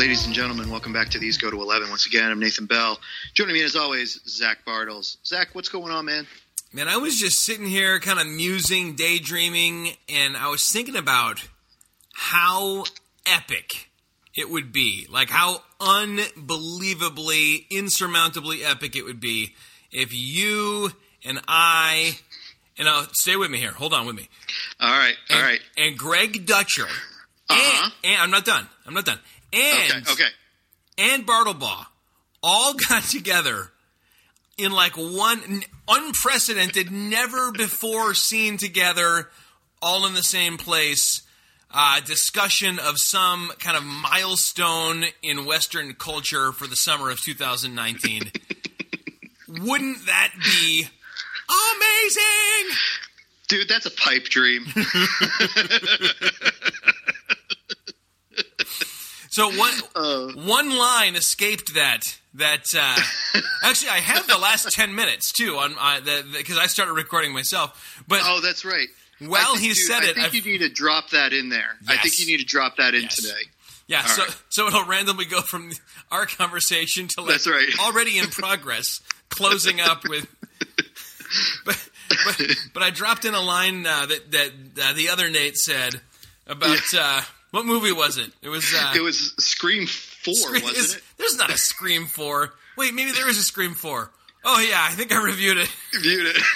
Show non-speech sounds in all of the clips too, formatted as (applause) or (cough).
Ladies and gentlemen, welcome back to These Go to 11. Once again, I'm Nathan Bell. Joining me as always, Zach Bartels. Zach, what's going on, man? Man, I was just sitting here kind of musing, daydreaming, and I was thinking about how epic it would be. Like how unbelievably, insurmountably epic it would be if you and I, and I'll stay with me here. Hold on with me. All right, And, all right. And Greg Dutcher. Uh-huh. And, and I'm not done. I'm not done. And Okay, okay. and Bartlebaugh all (laughs) got together in like one unprecedented, never before seen together, all in the same place. Uh, discussion of some kind of milestone in Western culture for the summer of 2019. (laughs) Wouldn't that be amazing? Dude, that's a pipe dream. (laughs) So one Uh. (laughs) one line escaped that. That uh, (laughs) actually, I have the last ten minutes too on uh, because I started recording myself. But oh, that's right. Well, he said I it. think I've- you need to drop that in there. I think you need to drop that in Yes. today. yeah, so right. so it'll randomly go from (laughs) our conversation to like That's right. already in progress, closing up with. But, but but I dropped in a line uh, that that uh, the other Nate said about uh, what movie was it? It was. Uh, It was Scream 4, Scream- wasn't it? There's not a Scream 4. Wait, maybe there is a Scream 4. Oh, yeah, I think I reviewed it. Viewed it. (laughs)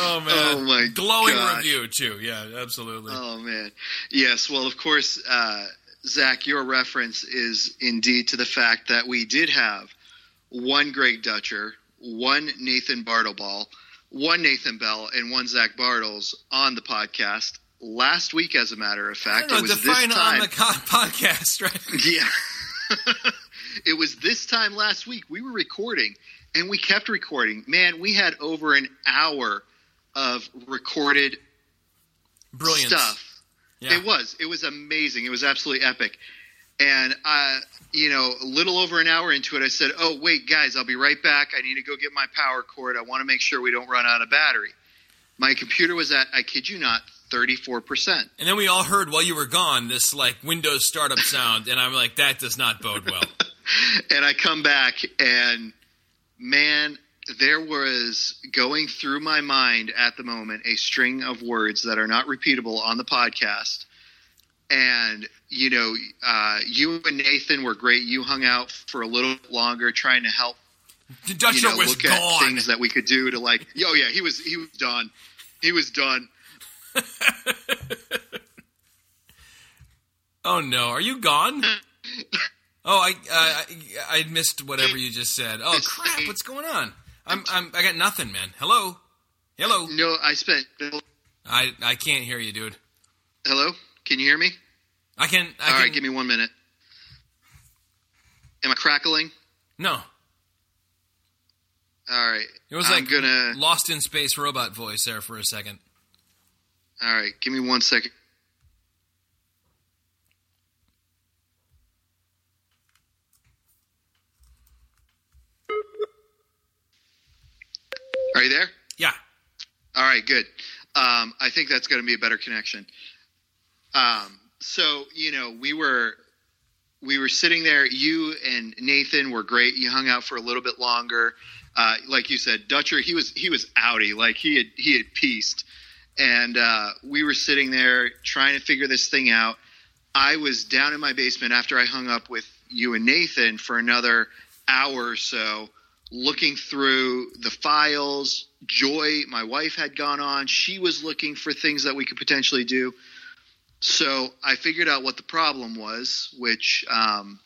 Oh, man. Oh, my Glowing review, too. Yeah, absolutely. Oh man, yes. Well, of course, uh, Zach, your reference is indeed to the fact that we did have one Greg Dutcher, one Nathan Bartleball, one Nathan Bell, and one Zach Bartels on the podcast last week. As a matter of fact, don't it was this on time. the (laughs) podcast, right? (laughs) Yeah. (laughs) it was this time last week. We were recording and we kept recording. Man, we had over an hour of recorded Brilliant. stuff. Yeah. It was. It was amazing. It was absolutely epic. And uh, you know, a little over an hour into it, I said, "Oh, wait, guys, I'll be right back. I need to go get my power cord. I want to make sure we don't run out of battery." My computer was at, I kid you not, thirty-four percent. And then we all heard while you were gone this, like, Windows startup sound, and I'm like, that does not bode well. (laughs) And I come back, and man, there was going through my mind at the moment a string of words that are not repeatable on the podcast. And you know, uh, you and Nathan were great. You hung out for a little bit longer, trying to help The Dutcher you know, was look at gone. things that we could do to like. Oh yeah, he was he was done. He was done. (laughs) Oh, no. Are you gone? (laughs) Oh, I, uh, I I missed whatever you just said. Oh crap! What's going on? I'm, I'm I got nothing, man. Hello, hello. No, I spent. I I can't hear you, dude. Hello, can you hear me? I can. I All can, right, give me one minute. Am I crackling? No, All right. it was I'm like gonna. Lost in Space robot voice there for a second. All right, give me one second. Are you there? Yeah. All right, good. Um, I think that's going to be a better connection. Um, so you know, we were we were sitting there. You and Nathan were great. You hung out for a little bit longer. Uh, like you said, Dutcher, he was he was outy. Like he had he had pieced, and uh, we were sitting there trying to figure this thing out. I was down in my basement after I hung up with you and Nathan for another hour or so, looking through the files. Joy, my wife, had gone on. She was looking for things that we could potentially do. So I figured out what the problem was, which, um,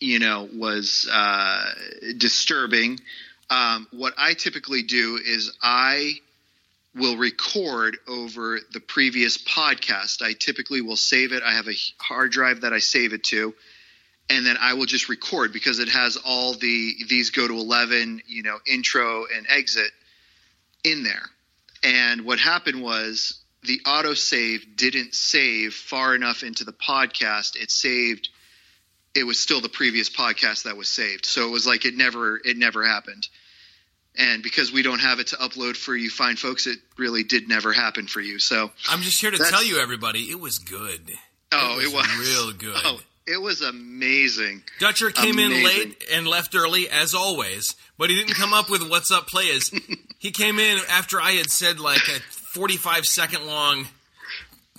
you know, was uh, disturbing. Um, what I typically do is I will record over the previous podcast. I typically will save it. I have a hard drive that I save it to, and then I will just record because it has all the these go to 11, you know, intro and exit in there. And what happened was the autosave didn't save far enough into the podcast. It saved it was still the previous podcast that was saved. So it was like it never it never happened. and because we don't have it to upload for you fine folks, it really did never happen for you. So I'm just here to tell you, everybody, it was good. oh, it was, real good. Oh, it was amazing. Dutcher came in late and left early, as always, but he didn't come up with "What's up, players." (laughs) he came in after I had said like a 45 second long,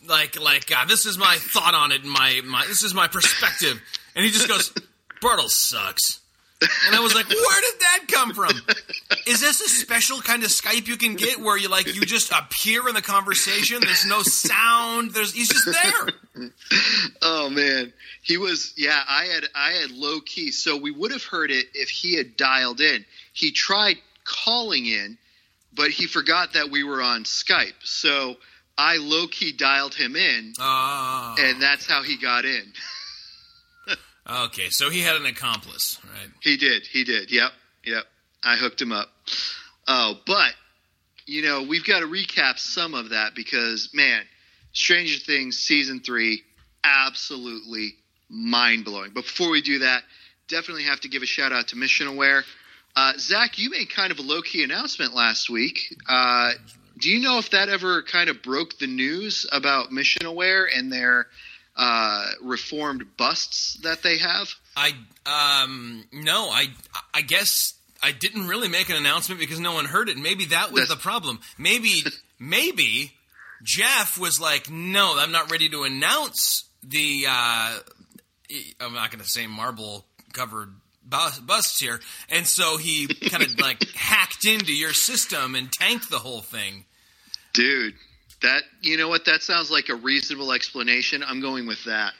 like like uh, this is my thought on it, my my this is my perspective, and he just goes, "Bartels sucks." And I was like, "Where did that come from? Is this a special kind of Skype you can get where you like you just appear in the conversation? There's no sound. There's he's just there." Oh man, he was. Yeah, I had I had low key, so we would have heard it if he had dialed in. He tried calling in, but he forgot that we were on Skype. So I low key dialed him in, Oh. and that's how he got in. (laughs) Okay, so he had an accomplice, right? He did. He did. Yep. Yep. I hooked him up. Oh, but you know we've got to recap some of that because man, Stranger Things season three, absolutely mind blowing. But before we do that, definitely have to give a shout out to Missional Wear. Uh, Zach, you made kind of a low key announcement last week. Uh, do you know if that ever kind of broke the news about Missional Wear and their uh, reformed busts that they have? I um no, I I guess I didn't really make an announcement because no one heard it. Maybe that was That's- the problem. Maybe (laughs) maybe Jeff was like, "No, I'm not ready to announce the uh I'm not going to say marble covered bus, busts here." And so he (laughs) kind of like hacked into your system and tanked the whole thing. Dude, that you know what? That sounds like a reasonable explanation. I'm going with that.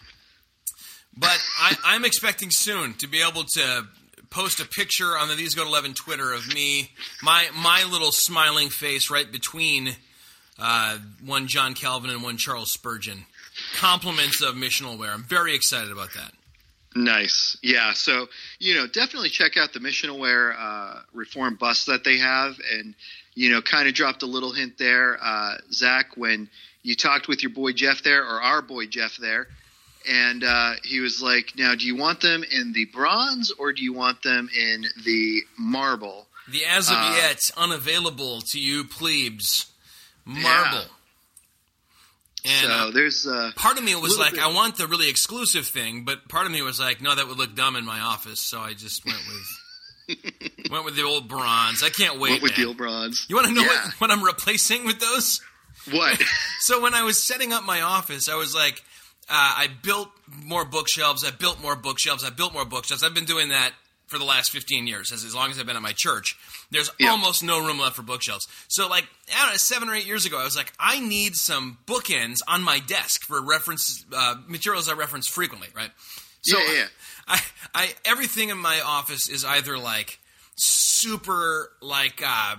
But (laughs) I, I'm expecting soon to be able to post a picture on the These Go to Eleven Twitter of me, my my little smiling face right between uh, one John Calvin and one Charles Spurgeon. Compliments of missional wear. I'm very excited about that. Nice. Yeah. So, you know, definitely check out the Missional Wear uh, reform bus that they have. And, you know, kind of dropped a little hint there, uh, Zach, when you talked with your boy Jeff there, or our boy Jeff there. And uh, he was like, now, do you want them in the bronze or do you want them in the marble? The as of yet unavailable to you plebes marble. And so uh, there's. Uh, part of me was like, bit- I want the really exclusive thing, but part of me was like, no, that would look dumb in my office, so I just went with (laughs) went with the old bronze. I can't wait. what with man. the old bronze? You want to know Yeah. what, what I'm replacing with those? What? (laughs) (laughs) So when I was setting up my office, I was like, uh, I built more bookshelves. I built more bookshelves. I built more bookshelves. I've been doing that for the last 15 years, as, as long as I've been at my church. There's Yeah. almost no room left for bookshelves. So, like, I don't know, seven or eight years ago, I was like, I need some bookends on my desk for reference uh, materials I reference frequently, right? So Yeah, yeah. I, I, everything in my office is either like super like uh,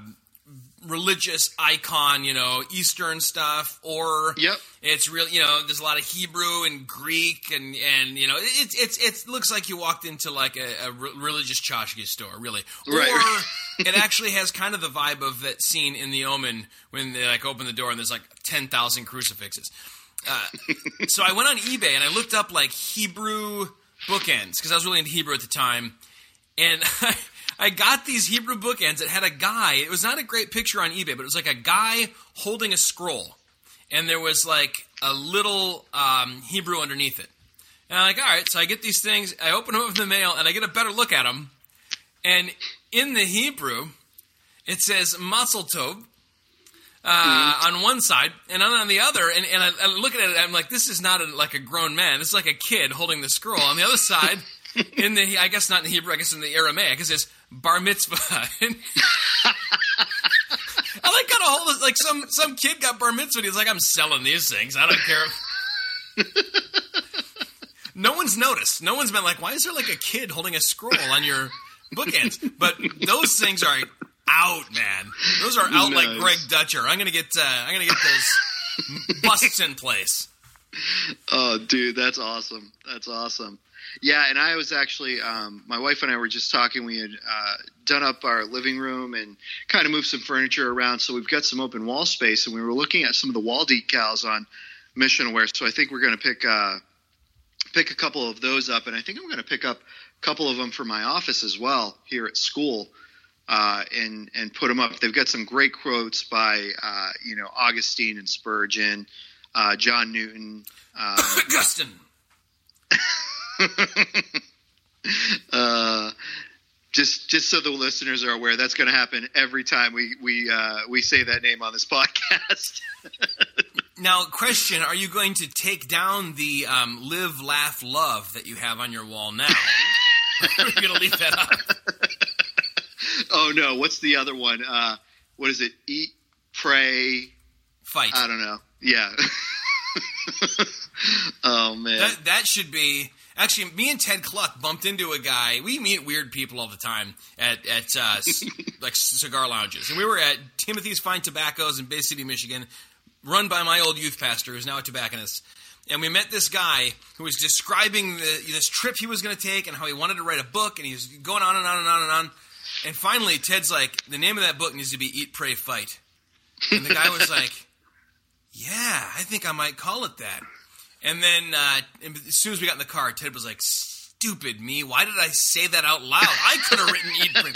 religious icon, you know, Eastern stuff, or Yep. it's real. You know, there's a lot of Hebrew and Greek, and and you know, it's it's it looks like you walked into like a, a re- religious tchotchke store, really. Right. Or (laughs) it actually has kind of the vibe of that scene in The Omen when they like open the door and there's like ten thousand crucifixes. Uh, so I went on eBay and I looked up like Hebrew bookends because I was really into Hebrew at the time, and (laughs) I, I got these Hebrew bookends that had a guy. It was not a great picture on eBay, but it was like a guy holding a scroll, and there was like a little um, Hebrew underneath it. And I'm like, all right, so I get these things, I open them up in the mail, and I get a better look at them. And in the Hebrew, it says Mazel Tov uh, on one side, and then on the other, and, and I, I look at it, I'm like, this is not a, like a grown man. This is like a kid holding the scroll. On the other side, (laughs) in the, I guess not in the Hebrew, I guess in the Aramaic, it says Bar Mitzvah. (laughs) I like got a hold of like some some kid got bar mitzvah. He's like, I'm selling these things. I don't care. no one's noticed. No one's been like, why is there like a kid holding a scroll on your bookends? But those things are out, man. Those are out like Greg Dutcher. I'm gonna get uh, I'm gonna get those busts in place. Oh, dude, that's awesome. That's awesome. Yeah, and I was actually, um, my wife and I were just talking. We had uh, done up our living room and kind of moved some furniture around, so we've got some open wall space. And we were looking at some of the wall decals on Missional Wear. So I think we're going to pick uh, pick a couple of those up, and I think I'm going to pick up a couple of them for my office as well here at school. uh, and and put them up. They've got some great quotes by uh, you know Augustine and Spurgeon, uh, John Newton. Uh, (coughs) Augustine. (laughs) (laughs) uh, just just so the listeners are aware, that's going to happen every time we we uh, we say that name on this (laughs) podcast. Now, question: Are you going to take down the um, "Live, Laugh, Love" that you have on your wall now? (laughs) Are going to leave that up? oh no, what's the other one? Uh, what is it? Eat, pray. Fight. I don't know. Yeah. oh man. That that should be actually me and Ted Kluck bumped into a guy. We meet weird people all the time at at uh, (laughs) like cigar lounges, and we were at Timothy's Fine Tobaccos in Bay City, Michigan, run by my old youth pastor, who's now a tobacconist. And we met this guy who was describing the, this trip he was going to take and how he wanted to write a book, and he was going on and on and on and on. And finally, Ted's like, "The name of that book needs to be Eat, Pray, Fight." And the guy was like, (laughs) "Yeah, I think I might call it that." And then uh, as soon as we got in the car, Ted was like, "Stupid me! Why did I say that out loud? I could have written Eat (laughs) Pray."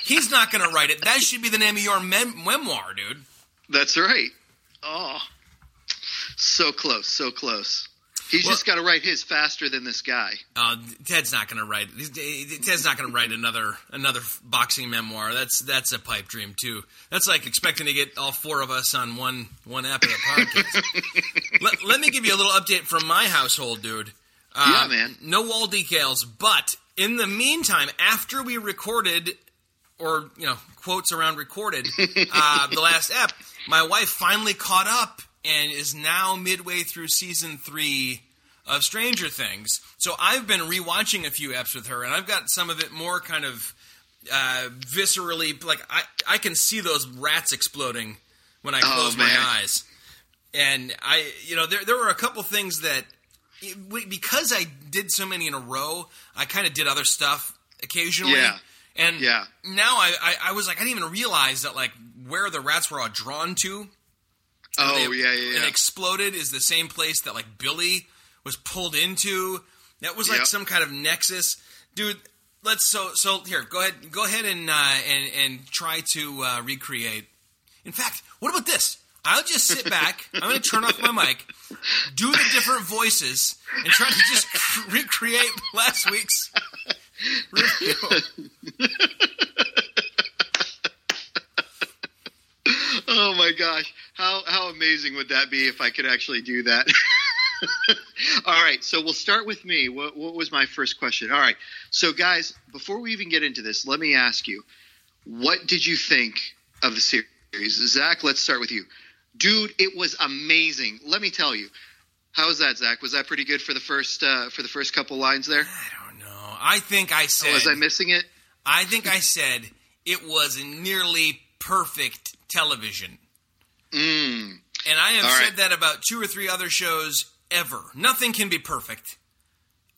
He's not going to write it. That should be the name of your mem- memoir, dude. That's right. Oh, so close, so close. He's Well- just got to write his faster than this guy. Uh, Ted's not going to write. Ted's not going to write another another boxing memoir. That's that's a pipe dream too. That's like expecting to get all four of us on one one app of the podcast. (laughs) let, let me give you a little update from my household, dude. Uh, Yeah, man. No wall decals, but in the meantime, after we recorded, or you know, quotes around recorded uh, the last app, my wife finally caught up and is now midway through season three of Stranger Things. So I've been rewatching a few eps with her, and I've got some of it more kind of uh, viscerally. Like I, I can see those rats exploding when I Oh, close my eyes. And I, you know, there there were a couple things that it- because I did so many in a row, I kind of did other stuff occasionally. Yeah. And Yeah. now I, I, I was like, I didn't even realize that like where the rats were all drawn to Oh they- yeah, yeah, and yeah. exploded is the same place that like Billy was pulled into. That was like Yep. some kind of nexus, dude. Let's so so here. Go ahead, go ahead and uh, and and try to uh, recreate. In fact, what about this? I'll just sit (laughs) back. I'm going to turn off my mic, do the different voices, and try to just (laughs) recreate last week's review. (laughs) Oh my gosh, how how amazing would that be if I could actually do that? (laughs) All right, so we'll start with me. What, what was my first question? All right, so guys, before we even get into this, let me ask you, what did you think of the series? Zach, let's start with you, dude. It was amazing. Let me tell you. How was that, Zach? Was that pretty good for the first uh, for the first couple lines there? I don't know. I think I said. Was I missing it? I think I said it was nearly perfect television. Mm. And I have All said right. that about two or three other shows ever. Nothing can be perfect.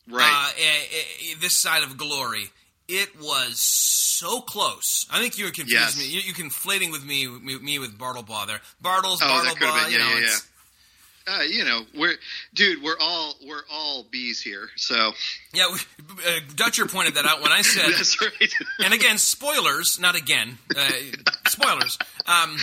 Right. Uh, eh, eh, this side of glory. It was so close. I think you were confused Yes. me. You, you conflating with me, me, me with Bartlebaugh there. Bartels, Oh, Bartlebaugh. been- You yeah, know, yeah, it's, uh, you know, we're dude. We're all we're all bees here. So yeah. we- Uh, Dutcher pointed that out when I said (laughs) that's right. and again, spoilers, not again, uh, (laughs) spoilers. Um,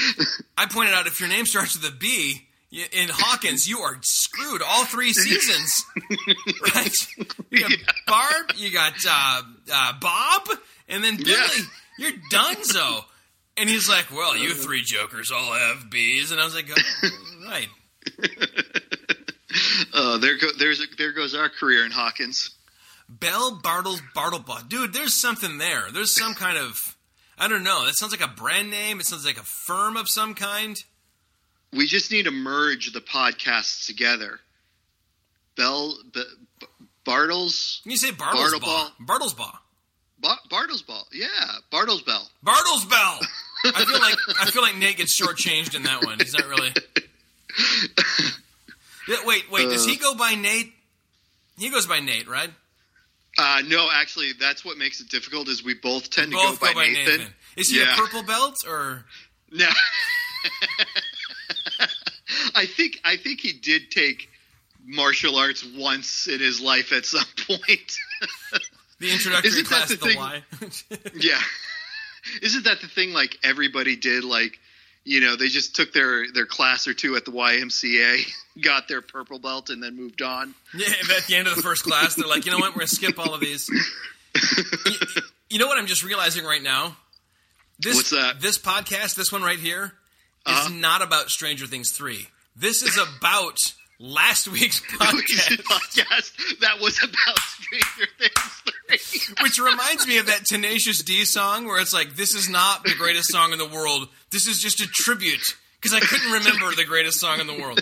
I pointed out if your name starts with a B in Hawkins, you are screwed all three seasons. (laughs) right? You got Barb, you got uh, uh, Bob, and then Billy. Yeah. You're donezo. And he's like, well, you three jokers all have B's. And I was like, oh, right. (laughs) Uh, there go there's there goes our career in Hawkins. Bell Bartels Bartlebaugh. Dude, there's something there. There's some kind of, I don't know. That sounds like a brand name. It sounds like a firm of some kind. We just need to merge the podcasts together. Bell B, B- Bartels Can You say Bartlesbaugh. Bartlesbaugh. ba- Bartlesball, yeah, Bartlesbell. Bartlesbell. I feel like (laughs) I feel like Nate gets shortchanged in that one. He's not really. (laughs) Yeah, wait, wait. Does he uh. go by Nate? He goes by Nate, right? Uh, no, actually, that's what makes it difficult. Is we both tend to Both go by, Nathan. Is he Yeah. a purple belt or? No. (laughs) I think I think he did take martial arts once in his life at some (laughs) point. (laughs) The introductory Isn't that class the of the thing- Y. yeah. Isn't that the thing? Like everybody did, like you know, they just took their their class or two at the YMCA, (laughs) got their purple belt, and then moved on. Yeah, at the end of the first class, they're like, you know what, we're gonna skip all of these. (laughs) you, you know what I'm just realizing right now? This, What's that? This podcast, this one right here, is Uh-huh. not about Stranger Things three. This is about (laughs) last week's podcast. podcast that was about Stranger Things three. Which reminds me of that Tenacious D song where it's like, this is not the greatest song in the world. This is just a tribute. Because I couldn't remember the greatest song in the world.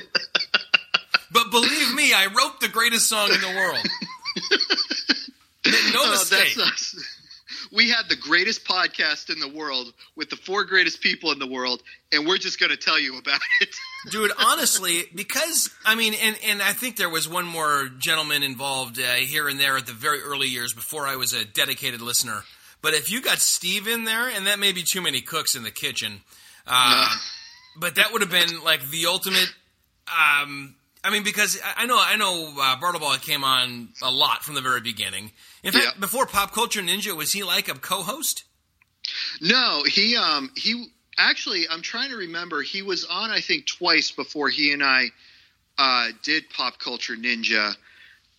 But believe me, I wrote the greatest song in the world. No Oh, mistake. us. We had the greatest podcast in the world with the four greatest people in the world, and we're just going to tell you about it. (laughs) Dude, honestly, because I mean, and and I think there was one more gentleman involved uh, here and there at the very early years before I was a dedicated listener. But if you got Steve in there, and that may be too many cooks in the kitchen, uh, but that would have been like the ultimate. Um, I mean, because I I know I know uh, Bartleball came on a lot from the very beginning. In fact, Yeah. before Pop Culture Ninja, was he like a co-host? No, he um he actually I'm trying to remember he was on I think twice before he and I uh, did Pop Culture Ninja.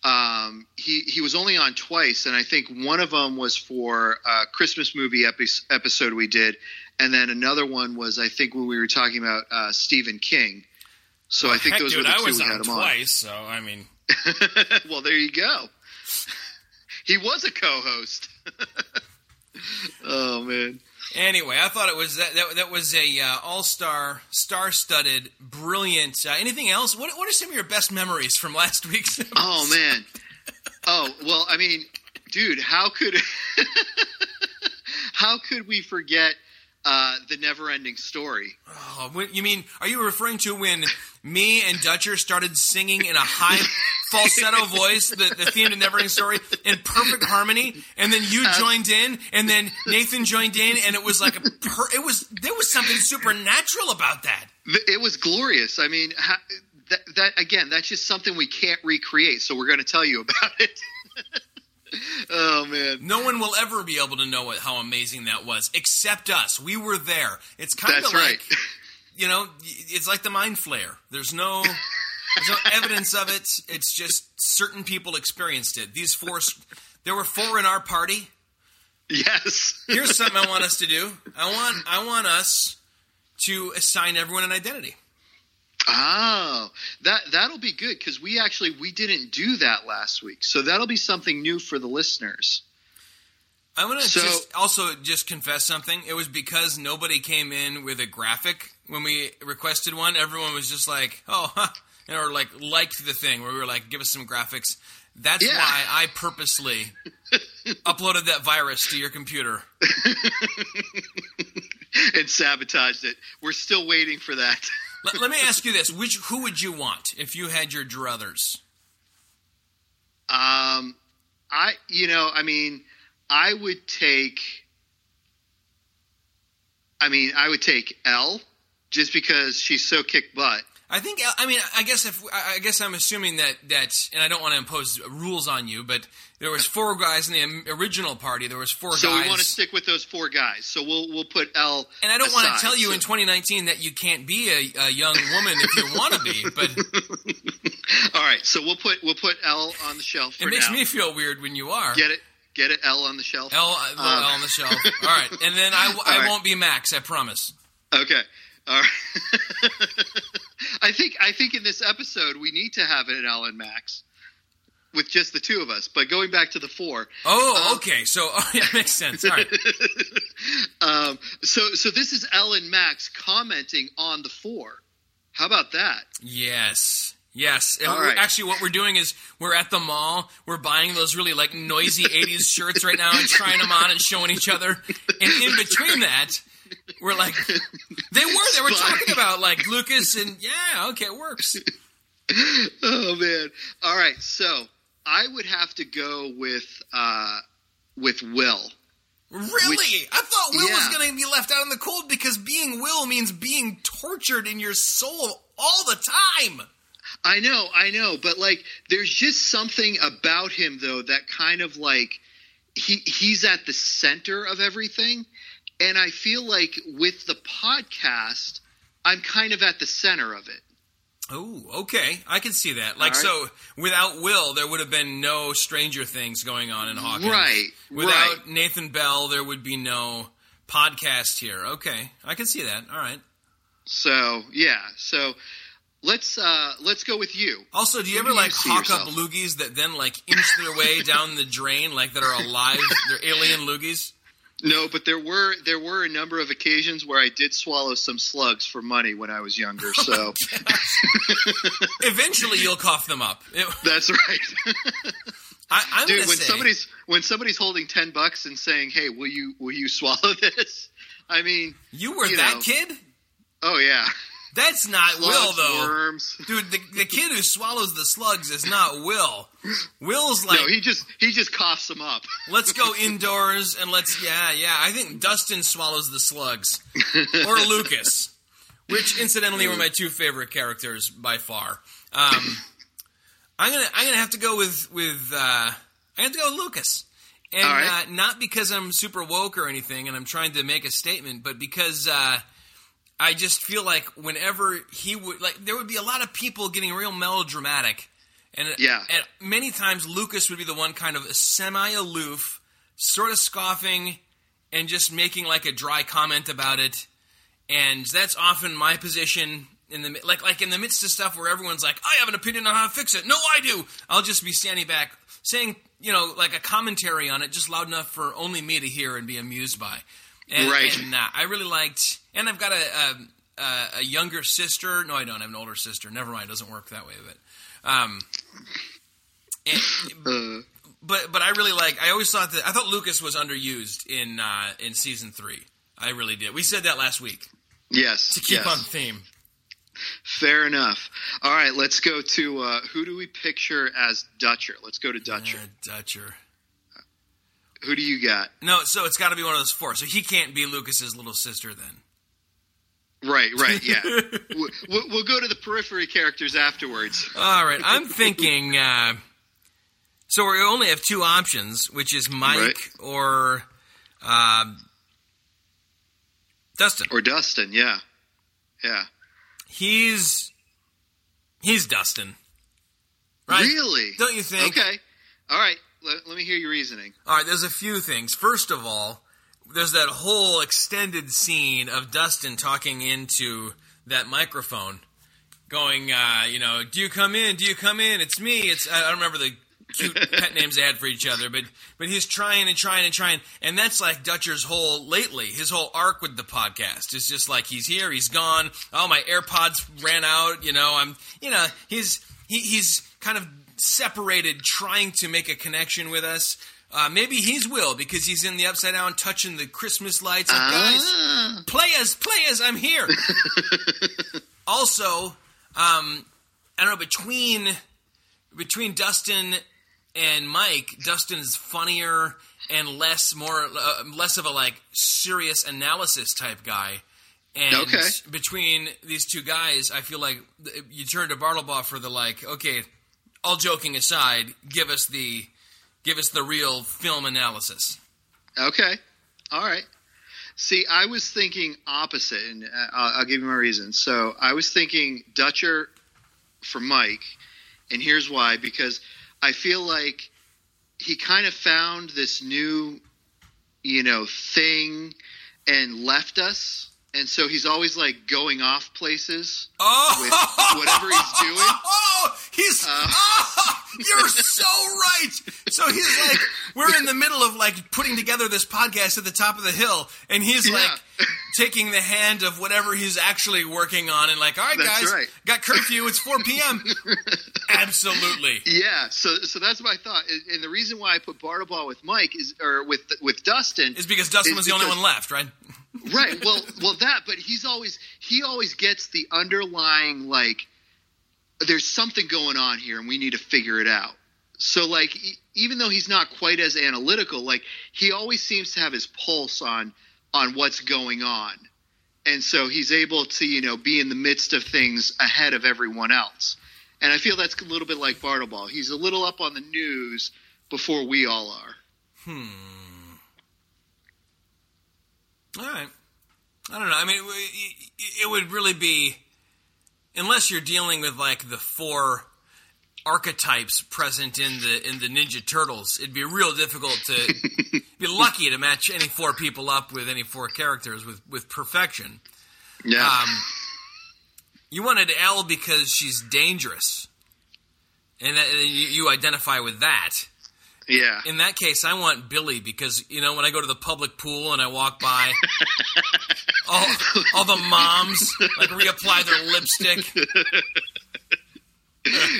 Um, he he was only on twice, and I think one of them was for a Christmas movie epi- episode we did, and then another one was I think when we were talking about uh, Stephen King. So I think Heck, those dude, were the I two was we on had him twice, so I mean. (laughs) well, there you go. He was a co-host. (laughs) oh man. Anyway, I thought it was that that, that was a uh, all star, star studded, brilliant. Uh, anything else? What What are some of your best memories from last week's? episode? (laughs) Oh man. Oh well, I mean, dude, how could (laughs) how could we forget uh, the never-ending story? Oh, you mean are you referring to when me and Dutcher started singing in a high (laughs) falsetto voice the, the theme to Neverending Story in perfect harmony, and then you uh-huh. joined in, and then Nathan joined in, and it was like a per- it was there was something supernatural about that. It was glorious. I mean, ha- that, that again, that's just something we can't recreate. So we're going to tell you about it. (laughs) oh man, No one will ever be able to know what, how amazing that was, except us. We were there. It's kind of like right. You know, it's like the Mind Flayer. There's no, there's no evidence of it. It's just certain people experienced it. These four, there were four in our party. yes. Here's (laughs) something I want us to do. I want, I want us to assign everyone an identity. Oh, that that'll be good because we actually we didn't do that last week, so that'll be something new for the listeners. I'm gonna So- just also just confess something. It was because nobody came in with a graphic when we requested one. Everyone was just like, "Oh," huh, or like liked the thing where we were like, "Give us some graphics." That's Yeah. why I purposely (laughs) uploaded that virus to your computer. (laughs) and sabotaged it. We're still waiting for that. (laughs) Let, let me ask you this: Which who would you want if you had your druthers? Um, I, you know, I mean, I would take. I mean, I would take L, just because she's so kick butt. I think. I mean, I guess if I guess I'm assuming that that, and I don't want to impose rules on you, but there was four guys in the original party. There was four So guys. So we want to stick with those four guys. So we'll we'll put L. And I don't want to tell you So- in 2019 that you can't be a, a young woman if you want to be, but (laughs) All right, so we'll put we'll put L on the shelf. For it makes now. me feel weird when you are. get it get it L on the shelf. L, Um, L on the shelf. (laughs) All right, and then I, I right. won't be Max. I promise. Okay. All right. (laughs) I think I think in this episode we need to have an L and Max with just the two of us. But going back to the four, Oh, Um, okay. So (laughs) oh, yeah, makes sense. All right. (laughs) um, so so this is and Max commenting on the four. How about that? Yes. Yes. And All right. Actually, what we're doing is we're at the mall. We're buying those really like noisy 80s shirts right now and trying them on and showing each other. And in between that, we're like, they (laughs) were. They were talking about like Lucas and yeah, okay, it works. (laughs) Oh man! All right, so I would have to go with uh, with Will. Really? I thought Will was going to be left out in the cold because being Will means being tortured in your soul all the time. I know, I know, but like, there's just something about him though that kind of like he he's at the center of everything, and I feel like with the podcast, I'm kind of at the center of it. Oh, okay. I can see that. Like, right. so without Will, there would have been no Stranger Things going on in Hawkins. Right, Without right. Nathan Bell, there would be no podcast here. Okay. I can see that. All right. So yeah, so let's uh let's go with you. Also, do you Who ever do you like hawk yourself? up loogies that then like inch their way (laughs) down the drain, like that are alive? They're alien loogies. No, but there were there were a number of occasions where I did swallow some slugs for money when I was younger. Oh so (laughs) Eventually, you'll cough them up. It- (laughs) that's right, (laughs) I, I'm dude. When say, somebody's when somebody's holding ten bucks and saying, "Hey, will you will you swallow this?" I mean, you were you that know. kid. oh yeah, That's not Will though. worms. (laughs) Dude, the, the kid who swallows the slugs is not Will. Will's like, no, he just he just coughs them up. (laughs) let's go indoors and let's, yeah, yeah. I think Dustin swallows the slugs. Or (laughs) Lucas, which incidentally were my two favorite characters by far. Um, I'm gonna, I'm gonna have to go with, with, uh, I have to go with Lucas. And right. uh, not because I'm super woke or anything and I'm trying to make a statement, but because, uh, I just feel like whenever he would like, there would be a lot of people getting real melodramatic, and Yeah. and many times Lucas would be the one kind of semi-aloof, sort of scoffing, and just making like a dry comment about it, and that's often my position in the like like in the midst of stuff where everyone's like, I have an opinion on how to fix it. No, I do. I'll just be standing back saying, you know, like a commentary on it, just loud enough for only me to hear and be amused by. And, Right. And uh, I really liked, and I've got a, a a younger sister. No, I don't. I have an older sister. Never mind. It doesn't work that way. But um, and, (laughs) Uh, but but I really like. I always thought that I thought Lucas was underused in uh, in season three. I really did. We said that last week yes, to keep yes. on theme. Fair enough. All right, let's go to uh, who do we picture as Dutcher? Let's go to Dutcher. Uh, Dutcher. Who do you got? No, so it's got to be one of those four. So he can't be Lucas's little sister then. Right, right, yeah. (laughs) we'll, we'll go to the periphery characters afterwards. All right, I'm thinking. Uh, so we only have two options, which is Mike Right. or uh, Dustin. Or Dustin, yeah, yeah. He's he's Dustin, right? Really? Don't you think? Okay. All right. Let, let me hear your reasoning. All right, there's a few things. First of all, there's that whole extended scene of Dustin talking into that microphone, going, uh, you know, do you come in? Do you come in? It's me. It's I don't remember the cute (laughs) pet names they had for each other, but but he's trying and trying and trying, and that's like Dutcher's whole lately. His whole arc with the podcast is just like he's here, he's gone. Oh, my AirPods ran out. You know, I'm, you know, he's he, he's kind of separated, trying to make a connection with us. Uh, maybe he's Will because he's in the upside down, touching the Christmas lights. Like, guys, Ah, play us, play us. I'm here. (laughs) also, um, I don't know between between Dustin and Mike, Dustin's funnier and less more uh, less of a like serious analysis type guy. And Okay. between these two guys, I feel like you turn to Bartlebaugh for the like, okay, all joking aside, give us the give us the real film analysis. okay. All right. See, I was thinking opposite, and uh, I'll, I'll give you my reasons. So I was thinking Dutcher for Mike, and here's why: because I feel like he kind of found this new, you know, thing and left us, and so he's always like going off places. Oh, With whatever he's doing. (laughs) Oh, he's. Uh. oh, you're so right. So he's like, we're in the middle of like putting together this podcast at the top of the hill, and he's Yeah. like taking the hand of whatever he's actually working on, and like, all right, That's guys, right. got curfew. It's 4 p.m. (laughs) Absolutely. Yeah, so so that's my thought, and- the reason why I put Bartleball with Mike is, or with with Dustin, is because Dustin It's was the only one left, right? Right? Well, well, that, but he's always he always gets the underlying like, there's something going on here, and we need to figure it out. So like, e- even though he's not quite as analytical, like he always seems to have his pulse on on what's going on, and so he's able to you know be in the midst of things ahead of everyone else. And I feel that's a little bit like Bartleball. He's a little up on the news before we all are. Hmm. All right. I don't know. I mean, it- would really be unless you're dealing with like the four archetypes present in the in the Ninja Turtles. It'd be real difficult to (laughs) be lucky to match any four people up with any four characters with with perfection. Yeah. Um, you wanted L because she's dangerous, and, and you, you identify with that. Yeah. In that case, I want Billy because you know when I go to the public pool and I walk by, (laughs) all, all the moms like reapply their lipstick.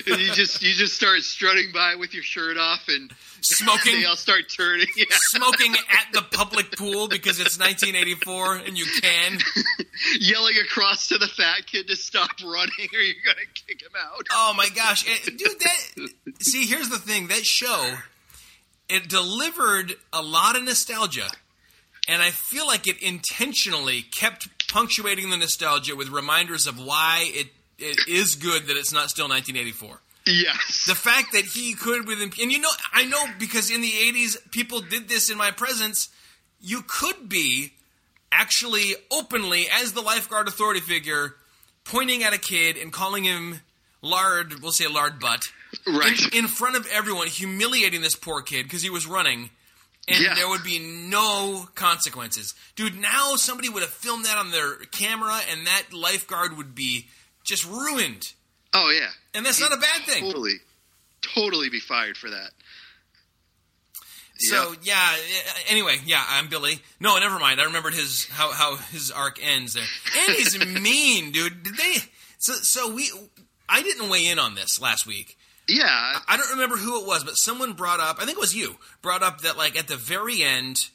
and you just you just start strutting by with your shirt off and Smoking. they all start turning. (laughs) Yeah. Smoking at the public pool because it's 1984 and you can. Yelling across to the fat kid to stop running or you're gonna kick him out. Oh my gosh, dude! That see, here's the thing. That show it delivered a lot of nostalgia, and I feel like it intentionally kept punctuating the nostalgia with reminders of why it it is good that it's not still 1984. Yes. The fact that he could with and you know I know because in the 80s people did this in my presence. You could be actually openly as the lifeguard authority figure pointing at a kid and calling him lard, we'll say lard butt, right. in, in front of everyone, humiliating this poor kid because he was running, and Yeah. there would be no consequences. Dude, now somebody would have filmed that on their camera, and that lifeguard would be just ruined. oh yeah. And that's not a bad thing. Totally. Totally be fired for that. So yeah. eh, Anyway, yeah, I'm Billy. No, never mind. I remembered his how how his arc ends there. And he's (laughs) mean, dude. Did they? So so we. I didn't weigh in on this last week. Yeah. I don't remember who it was, but someone brought up. I think it was you brought up that like at the very end,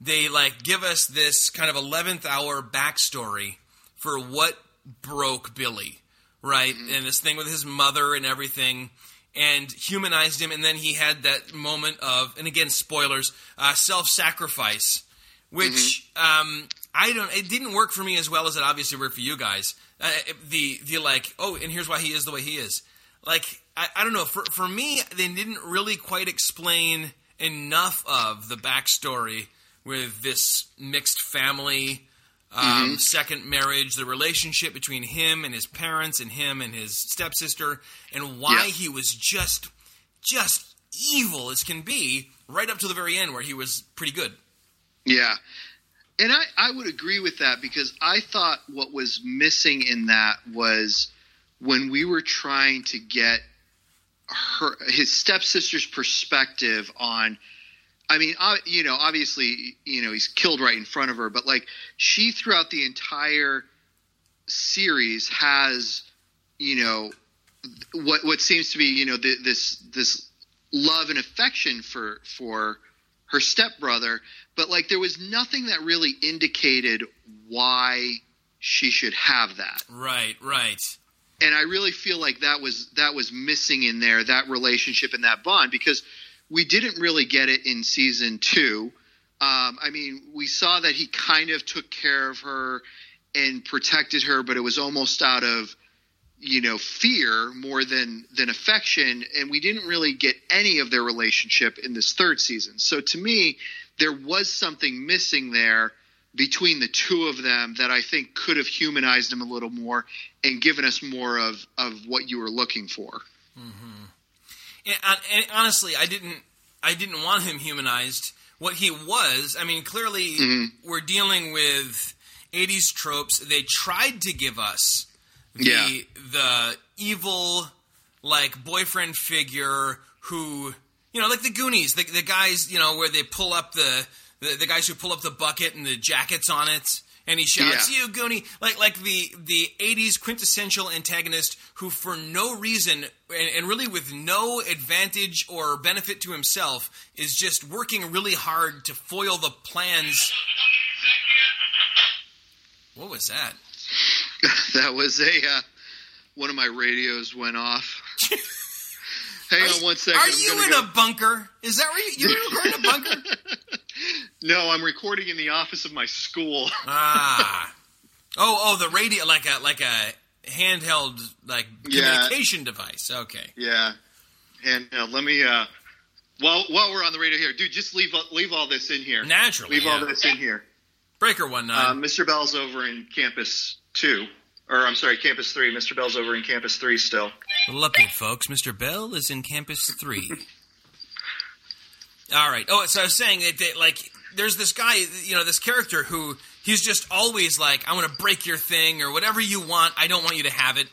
they like give us this kind of eleventh hour backstory for what broke Billy, right? And this thing with his mother and everything, and humanized him. And then he had that moment of, and again, spoilers, uh, self sacrifice, which um, I don't. It didn't work for me as well as it obviously worked for you guys. Uh, the the like, oh, and here's why he is the way he is. Like, I, I don't know. For for me, they didn't really quite explain enough of the backstory with this mixed family um, second marriage, the relationship between him and his parents, and him and his stepsister, and why Yeah. he was just just evil as can be, right up to the very end where he was pretty good. Yeah. And I, I would agree with that because I thought what was missing in that was when we were trying to get her his stepsister's perspective on I mean, you know, obviously, you know, he's killed right in front of her, but like she throughout the entire series has, you know, what what seems to be, you know, th- this this love and affection for for her stepbrother, but like there was nothing that really indicated why she should have that. Right, right. And I really feel like that was that was missing in there that relationship and that bond because we didn't really get it in season 2. Um, I mean, we saw that he kind of took care of her and protected her, but it was almost out of you know fear more than than affection and we didn't really get any of their relationship in this third season so to me there was something missing there between the two of them that i think could have humanized them a little more and given us more of of what you were looking for mm-hmm. And, hon- and honestly, I didn't. I didn't want him humanized. What he was, I mean, clearly mm-hmm. we're dealing with '80s tropes. They tried to give us the Yeah. the evil like boyfriend figure who you know like the Goonies, the, the guys you know where they pull up the, the the guys who pull up the bucket and the jackets on it. And he shouts, Yeah. "You Goonie!" Like like the the '80s quintessential antagonist who, for no reason and, and really with no advantage or benefit to himself, is just working really hard to foil the plans. What was that? (laughs) that was a uh, one of my radios went off (laughs) hang on one second Are you in go- a bunker? Is that where you, you're recording a bunker? (laughs) no i'm recording in the office of my school (laughs) ah. Oh, oh, the radio, like a like a handheld like Yeah. communication device. Okay. Yeah, and uh, let me. Uh, while while we're on the radio here, dude, just leave leave all this in here. Naturally, leave all this in here. Breaker one Uh. Mr. Bell's over in Campus Two, or I'm sorry, Campus Three. Mr. Bell's over in Campus Three still. Little update, folks. Mr. Bell is in Campus Three. All right. Oh, so I was saying that, that like there's this guy, you know, this character who he's just always like, "I want to break your thing or whatever you want. I don't want you to have it,"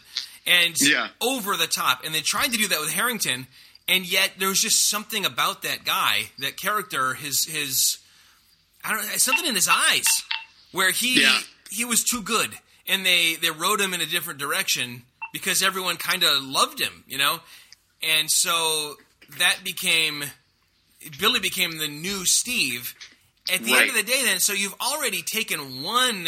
and Yeah. over the top. And they tried to do that with Harrington, and yet there was just something about that guy, that character, his his, I don't know, something in his eyes where he Yeah. he was too good, and they they wrote him in a different direction because everyone kind of loved him, you know, and so that became Billy became the new Steve. At the end of the day, then, so you've already taken one,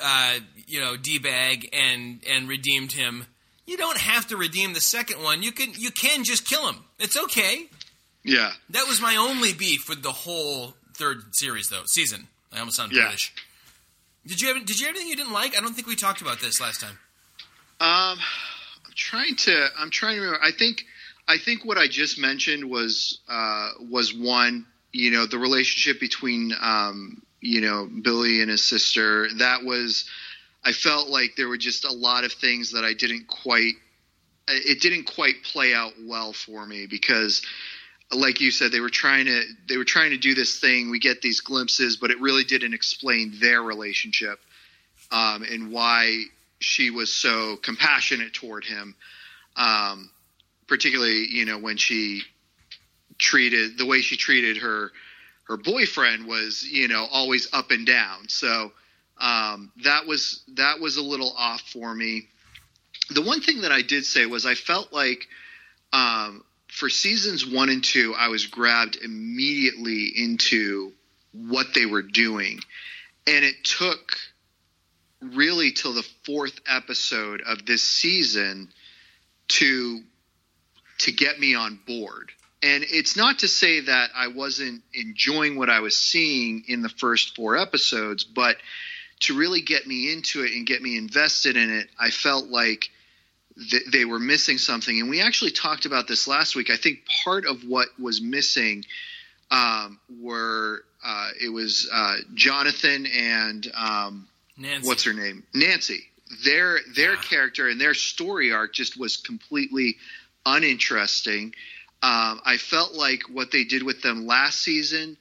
uh, you know, d bag and and redeemed him. You don't have to redeem the second one. You can you can just kill him. It's okay. Yeah. That was my only beef with the whole third series, though season. I almost sound Yeah. British. Did you have Did you have anything you didn't like? I don't think we talked about this last time. Um, I'm trying to. I'm trying to remember. I think. I think what I just mentioned was uh, was one. You know, the relationship between um, you know Billy and his sister. That was. I felt like there were just a lot of things that I didn't quite. It didn't quite play out well for me because, like you said, they were trying to they were trying to do this thing. We get these glimpses, but it really didn't explain their relationship um, and why she was so compassionate toward him. Um, particularly, you know, when she treated the way she treated her her boyfriend was, you know, always up and down. So um, that was that was a little off for me. The one thing that I did say was I felt like um, for seasons one and two, I was grabbed immediately into what they were doing, and it took really till the fourth episode of this season to to get me on board. And it's not to say that I wasn't enjoying what I was seeing in the first four episodes, but to really get me into it and get me invested in it, I felt like th- they were missing something. And we actually talked about this last week. I think part of what was missing um, were uh, it was uh, Jonathan and um, Nancy. what's her name nancy their their Yeah. character and their story arc just was completely uninteresting um, i felt like what they did with them last season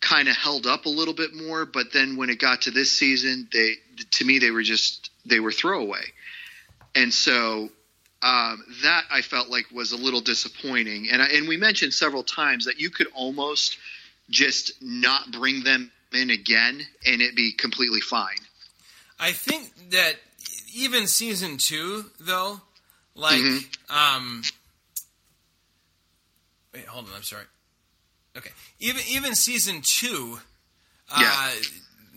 kind of held up a little bit more but then when it got to this season they to me they were just they were throwaway and so um, that I felt like was a little disappointing. And I, and we mentioned several times that you could almost just not bring them in again and it be completely fine. I think that even season two, though, like, Mm-hmm. um, wait, hold on, I'm sorry. Okay, even even season two, uh, Yeah.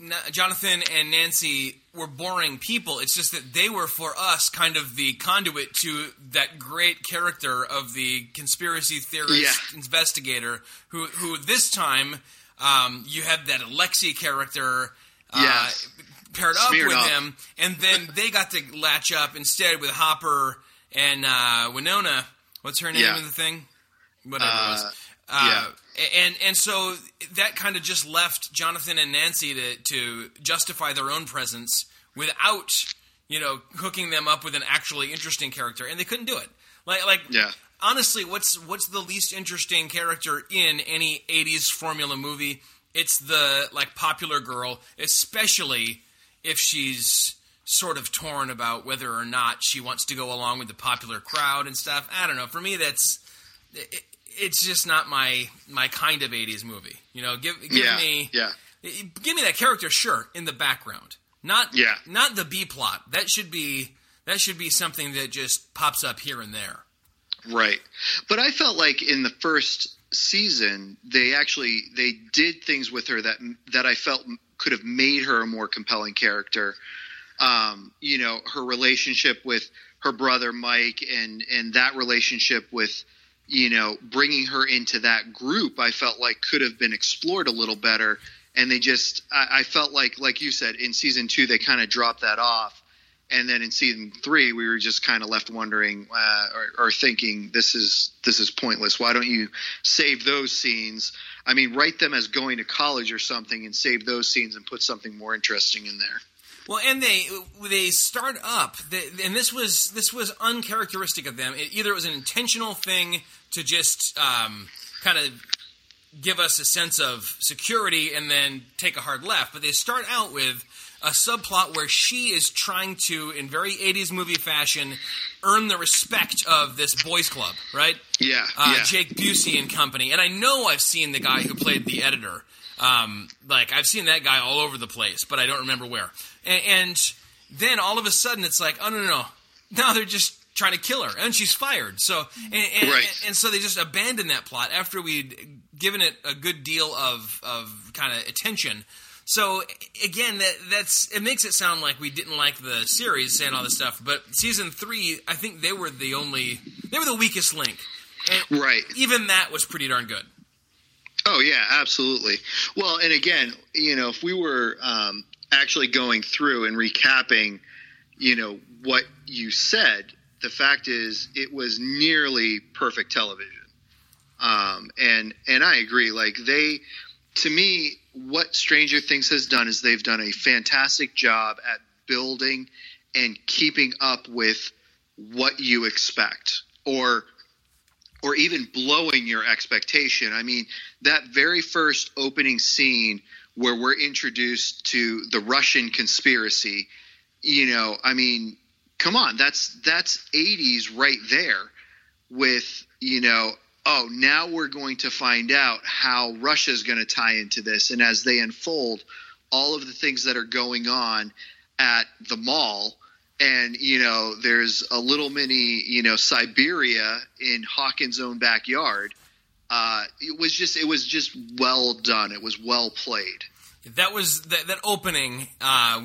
Na- Jonathan and Nancy were boring people. It's just that they were for us kind of the conduit to that great character of the conspiracy theorist Yeah. investigator, who who this time um, you had that Alexi character. Uh, Yes. paired up Smeared with up. him, and then (laughs) they got to latch up instead with Hopper and uh, Winona. What's her name Yeah. in the thing? Whatever it Uh, was. Uh, And and so that kind of just left Jonathan and Nancy to to justify their own presence without you know hooking them up with an actually interesting character, and they couldn't do it. Like like Yeah. honestly, what's what's the least interesting character in any '80s formula movie? It's the like popular girl, especially if she's sort of torn about whether or not she wants to go along with the popular crowd and stuff. I don't know. For me, that's it, it's just not my my kind of '80s movie. You know, give give yeah. me yeah. give me that character, sure, in the background, not Yeah. not the B plot. That should be that should be something that just pops up here and there. Right. But I felt like in the first season they actually they did things with her that that I felt could have made her a more compelling character. Um, you know, her relationship with her brother Mike and and that relationship with you know bringing her into that group I felt like could have been explored a little better and they just I, I felt like like you said in season 2 they kind of dropped that off and then in season three we were just kind of left wondering uh, or, or thinking this is this is pointless. Why don't you save those scenes? I mean, write them as going to college or something, and save those scenes and put something more interesting in there. Well, and they they start up, they, and this was this was uncharacteristic of them. It, either it was an intentional thing to just um, kind of give us a sense of security and then take a hard left, but they start out with a subplot where she is trying to, in very 80s movie fashion, earn the respect of this boys club, right? Yeah, uh, yeah. Jake Busey and company. And I know I've seen the guy who played the editor. Um, like I've seen that guy all over the place, but I don't remember where. And, and then all of a sudden, it's like, oh no, no, no! (laughs) Now they're just trying to kill her, and she's fired. So, and, and, Right. and, and so they just abandoned that plot after we'd given it a good deal of of kind of attention. So again, that that's it makes it sound like we didn't like the series saying all this stuff, but season three, I think they were the only they were the weakest link. And Right. Even that was pretty darn good. Oh yeah, absolutely. Well, and again, you know, if we were um, actually going through and recapping, you know, what you said, the fact is, it was nearly perfect television. Um, and and I agree. Like they, to me, what Stranger Things has done is they've done a fantastic job at building and keeping up with what you expect, or or even blowing your expectation. I mean, that very first opening scene where we're introduced to the Russian conspiracy, you know, I mean, come on, that's that's 80s right there with, you know, oh, now we're going to find out how Russia's going to tie into this and as they unfold all of the things that are going on at the mall and you know there's a little mini you know siberia in hawkins own backyard uh, it was just it was just well done it was well played That was that, that opening, uh,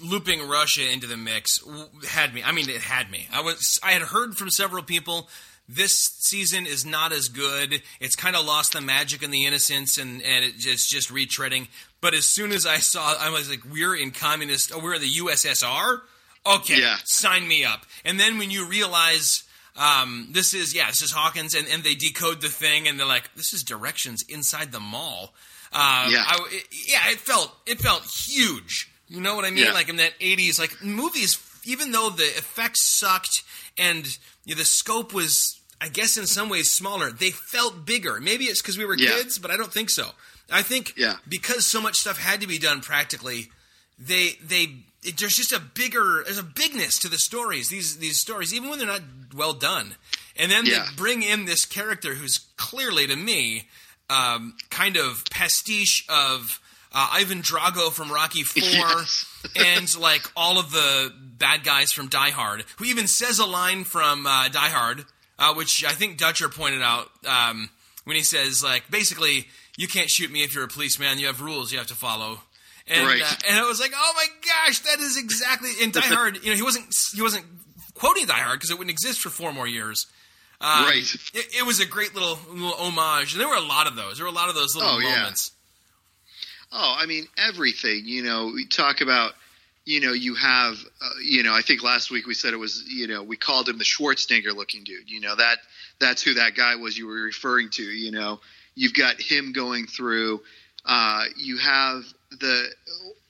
looping Russia into the mix had me. I mean, it had me. I was. I had heard from several people. This season is not as good. It's kind of lost the magic and the innocence, and and it just just retreading. But as soon as I saw, I was like, "We're in communist. Oh, we're in the USSR. Okay, Yeah. sign me up." And then when you realize. Um, this is yeah, this is Hawkins, and, and they decode the thing, and they're like, "This is directions inside the mall." Uh, Yeah. I, it, yeah, it felt it felt huge. You know what I mean? Yeah. Like in that '80s, like movies. Even though the effects sucked and you know, the scope was, I guess, in some ways smaller, they felt bigger. Maybe it's because we were Yeah. kids, but I don't think so. I think Yeah. because so much stuff had to be done practically, they they it, there's just a bigger there's a bigness to the stories. These these stories, even when they're not well done, and then Yeah. they bring in this character who's clearly to me um, kind of pastiche of uh, Ivan Drago from Rocky (laughs) Four, Yes. and like all of the bad guys from Die Hard, who even says a line from uh, Die Hard, uh, which I think Dutcher pointed out um, when he says like basically you can't shoot me if you're a policeman. You have rules you have to follow. And, Right. uh, and I was like, oh my gosh, that is exactly in Die Hard. You know, he wasn't he wasn't quoting Die Hard because it wouldn't exist for four more years. Um, Right. It, it was a great little little homage, and there were a lot of those. There were a lot of those little Oh, yeah. moments. Oh, I mean everything. You know, we talk about. You know, you have. Uh, you know, I think last week we said it was. You know, we called him the Schwarzenegger looking dude. You know that that's who that guy was you were referring to. You know, you've got him going through. Uh, you have the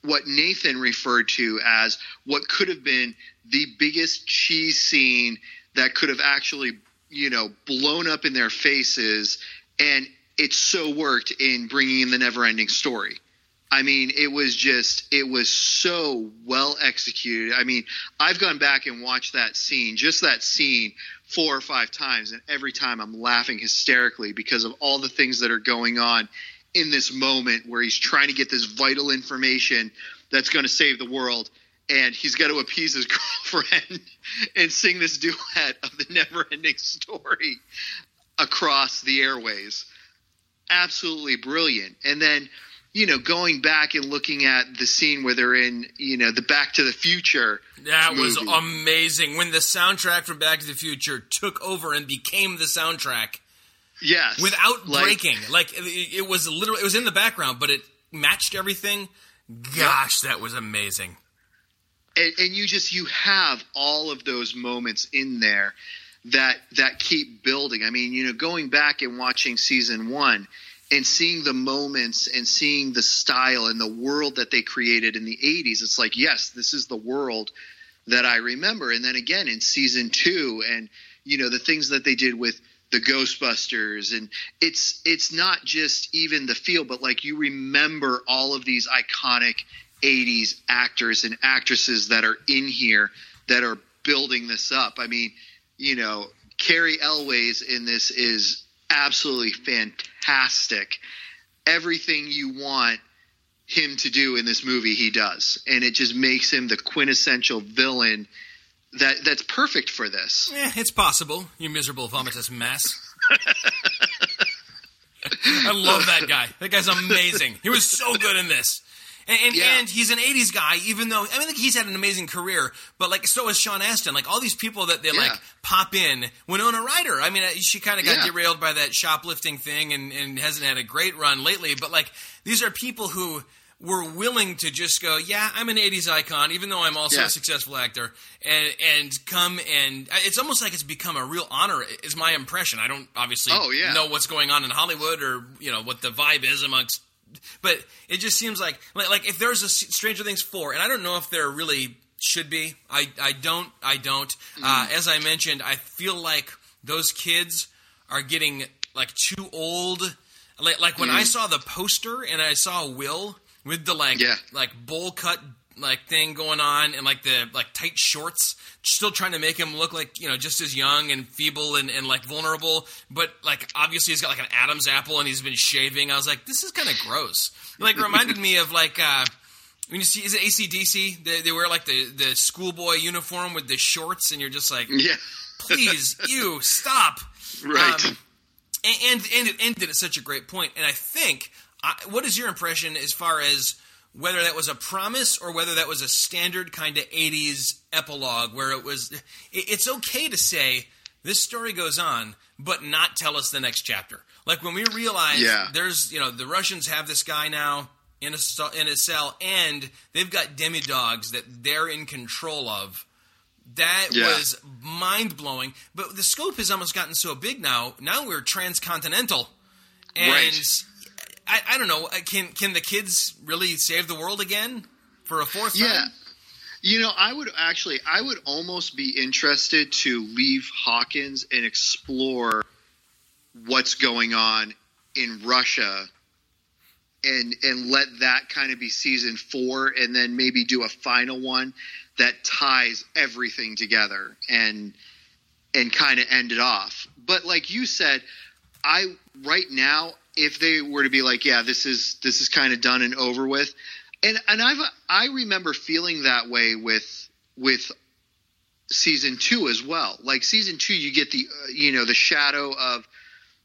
what Nathan referred to as what could have been the biggest cheese scene that could have actually, you know, blown up in their faces, and it so worked in bringing in the never-ending story. I mean, it was just, it was so well executed. I mean, I've gone back and watched that scene, just that scene, four or five times, and every time I'm laughing hysterically because of all the things that are going on in this moment where he's trying to get this vital information that's going to save the world. And he's got to appease his (laughs) girlfriend and sing this duet of the never ending story across the airways. Absolutely brilliant. And then, you know, going back and looking at the scene where they're in, you know, the Back to the Future. That was amazing when the soundtrack from Back to the Future took over and became the soundtrack Yes. without Like- breaking. Like it, it was literally, it was in the background, but it matched everything. Gosh, that was amazing. and, and you just you have all of those moments in there that that keep building. I mean, you know, going back and watching season one and seeing the moments and seeing the style and the world that they created in the 80s, it's like, yes, this is the world that I remember. And then again in season two, and you know, the things that they did with the Ghostbusters, and it's it's not just even the feel, but like you remember all of these iconic 80s actors and actresses that are in here that are building this up. I mean, you know, Cary Elwes in this is absolutely fantastic. Everything you want him to do in this movie, he does, and it just makes him the quintessential villain that that's perfect for this. Eh, it's possible. You miserable vomitous mess. (laughs) I love that guy. That guy's amazing. He was so good in this. And and, Yeah. and he's an '80s guy, even though I mean, like he's had an amazing career. But like, so is Sean Astin. Like all these people that they Yeah. like pop in. Winona Ryder. I mean, uh, she kind of got Yeah. derailed by that shoplifting thing, and and hasn't had a great run lately. But like, these are people who were willing to just go, yeah, I'm an '80s icon, even though I'm also Yeah. a successful actor, and and come and it's almost like it's become a real honor. Is my impression. I don't obviously Oh, yeah. know what's going on in Hollywood or you know what the vibe is amongst but it just seems like like, like if there's a Stranger Things four, and I don't know if there really should be. I I don't I don't. Uh, as I mentioned, I feel like those kids are getting like too old. Like like when I saw the poster and I saw Will with the like Yeah. like bowl cut like thing going on and like the like tight shorts still trying to make him look like you know just as young and feeble and, and like vulnerable but like obviously he's got like an adam's apple and he's been shaving i was like this is kind of gross like reminded me of like uh when you see is it acdc they, they wear like the the schoolboy uniform with the shorts and you're just like Yeah, please (laughs) you stop right. um, and, and and it ended at such a great. And I think, I, what is your impression as far as whether that was a promise or whether that was a standard kind of '80s epilogue, where it was? It, it's okay to say this story goes on, but not tell us the next chapter. Like when we realize Yeah. there's, you know, the Russians have this guy now in a in a cell, and they've got demidogs that they're in control of. That Yeah. was mind blowing. But the scope has almost gotten so big now. Now we're transcontinental, and Right. I, I don't know. uh, Can can the kids really save the world again for a fourth Yeah. time? You know, I would actually, I would almost be interested to leave Hawkins and explore what's going on in Russia, and and let that kind of be season four, and then maybe do a final one that ties everything together and and kind of end it off. But like you said, I right now, if they were to be like, yeah, this is this is kind of done and over with, and and I've I remember feeling that way with with season two as well. Like season two, you get the uh, you know the shadow of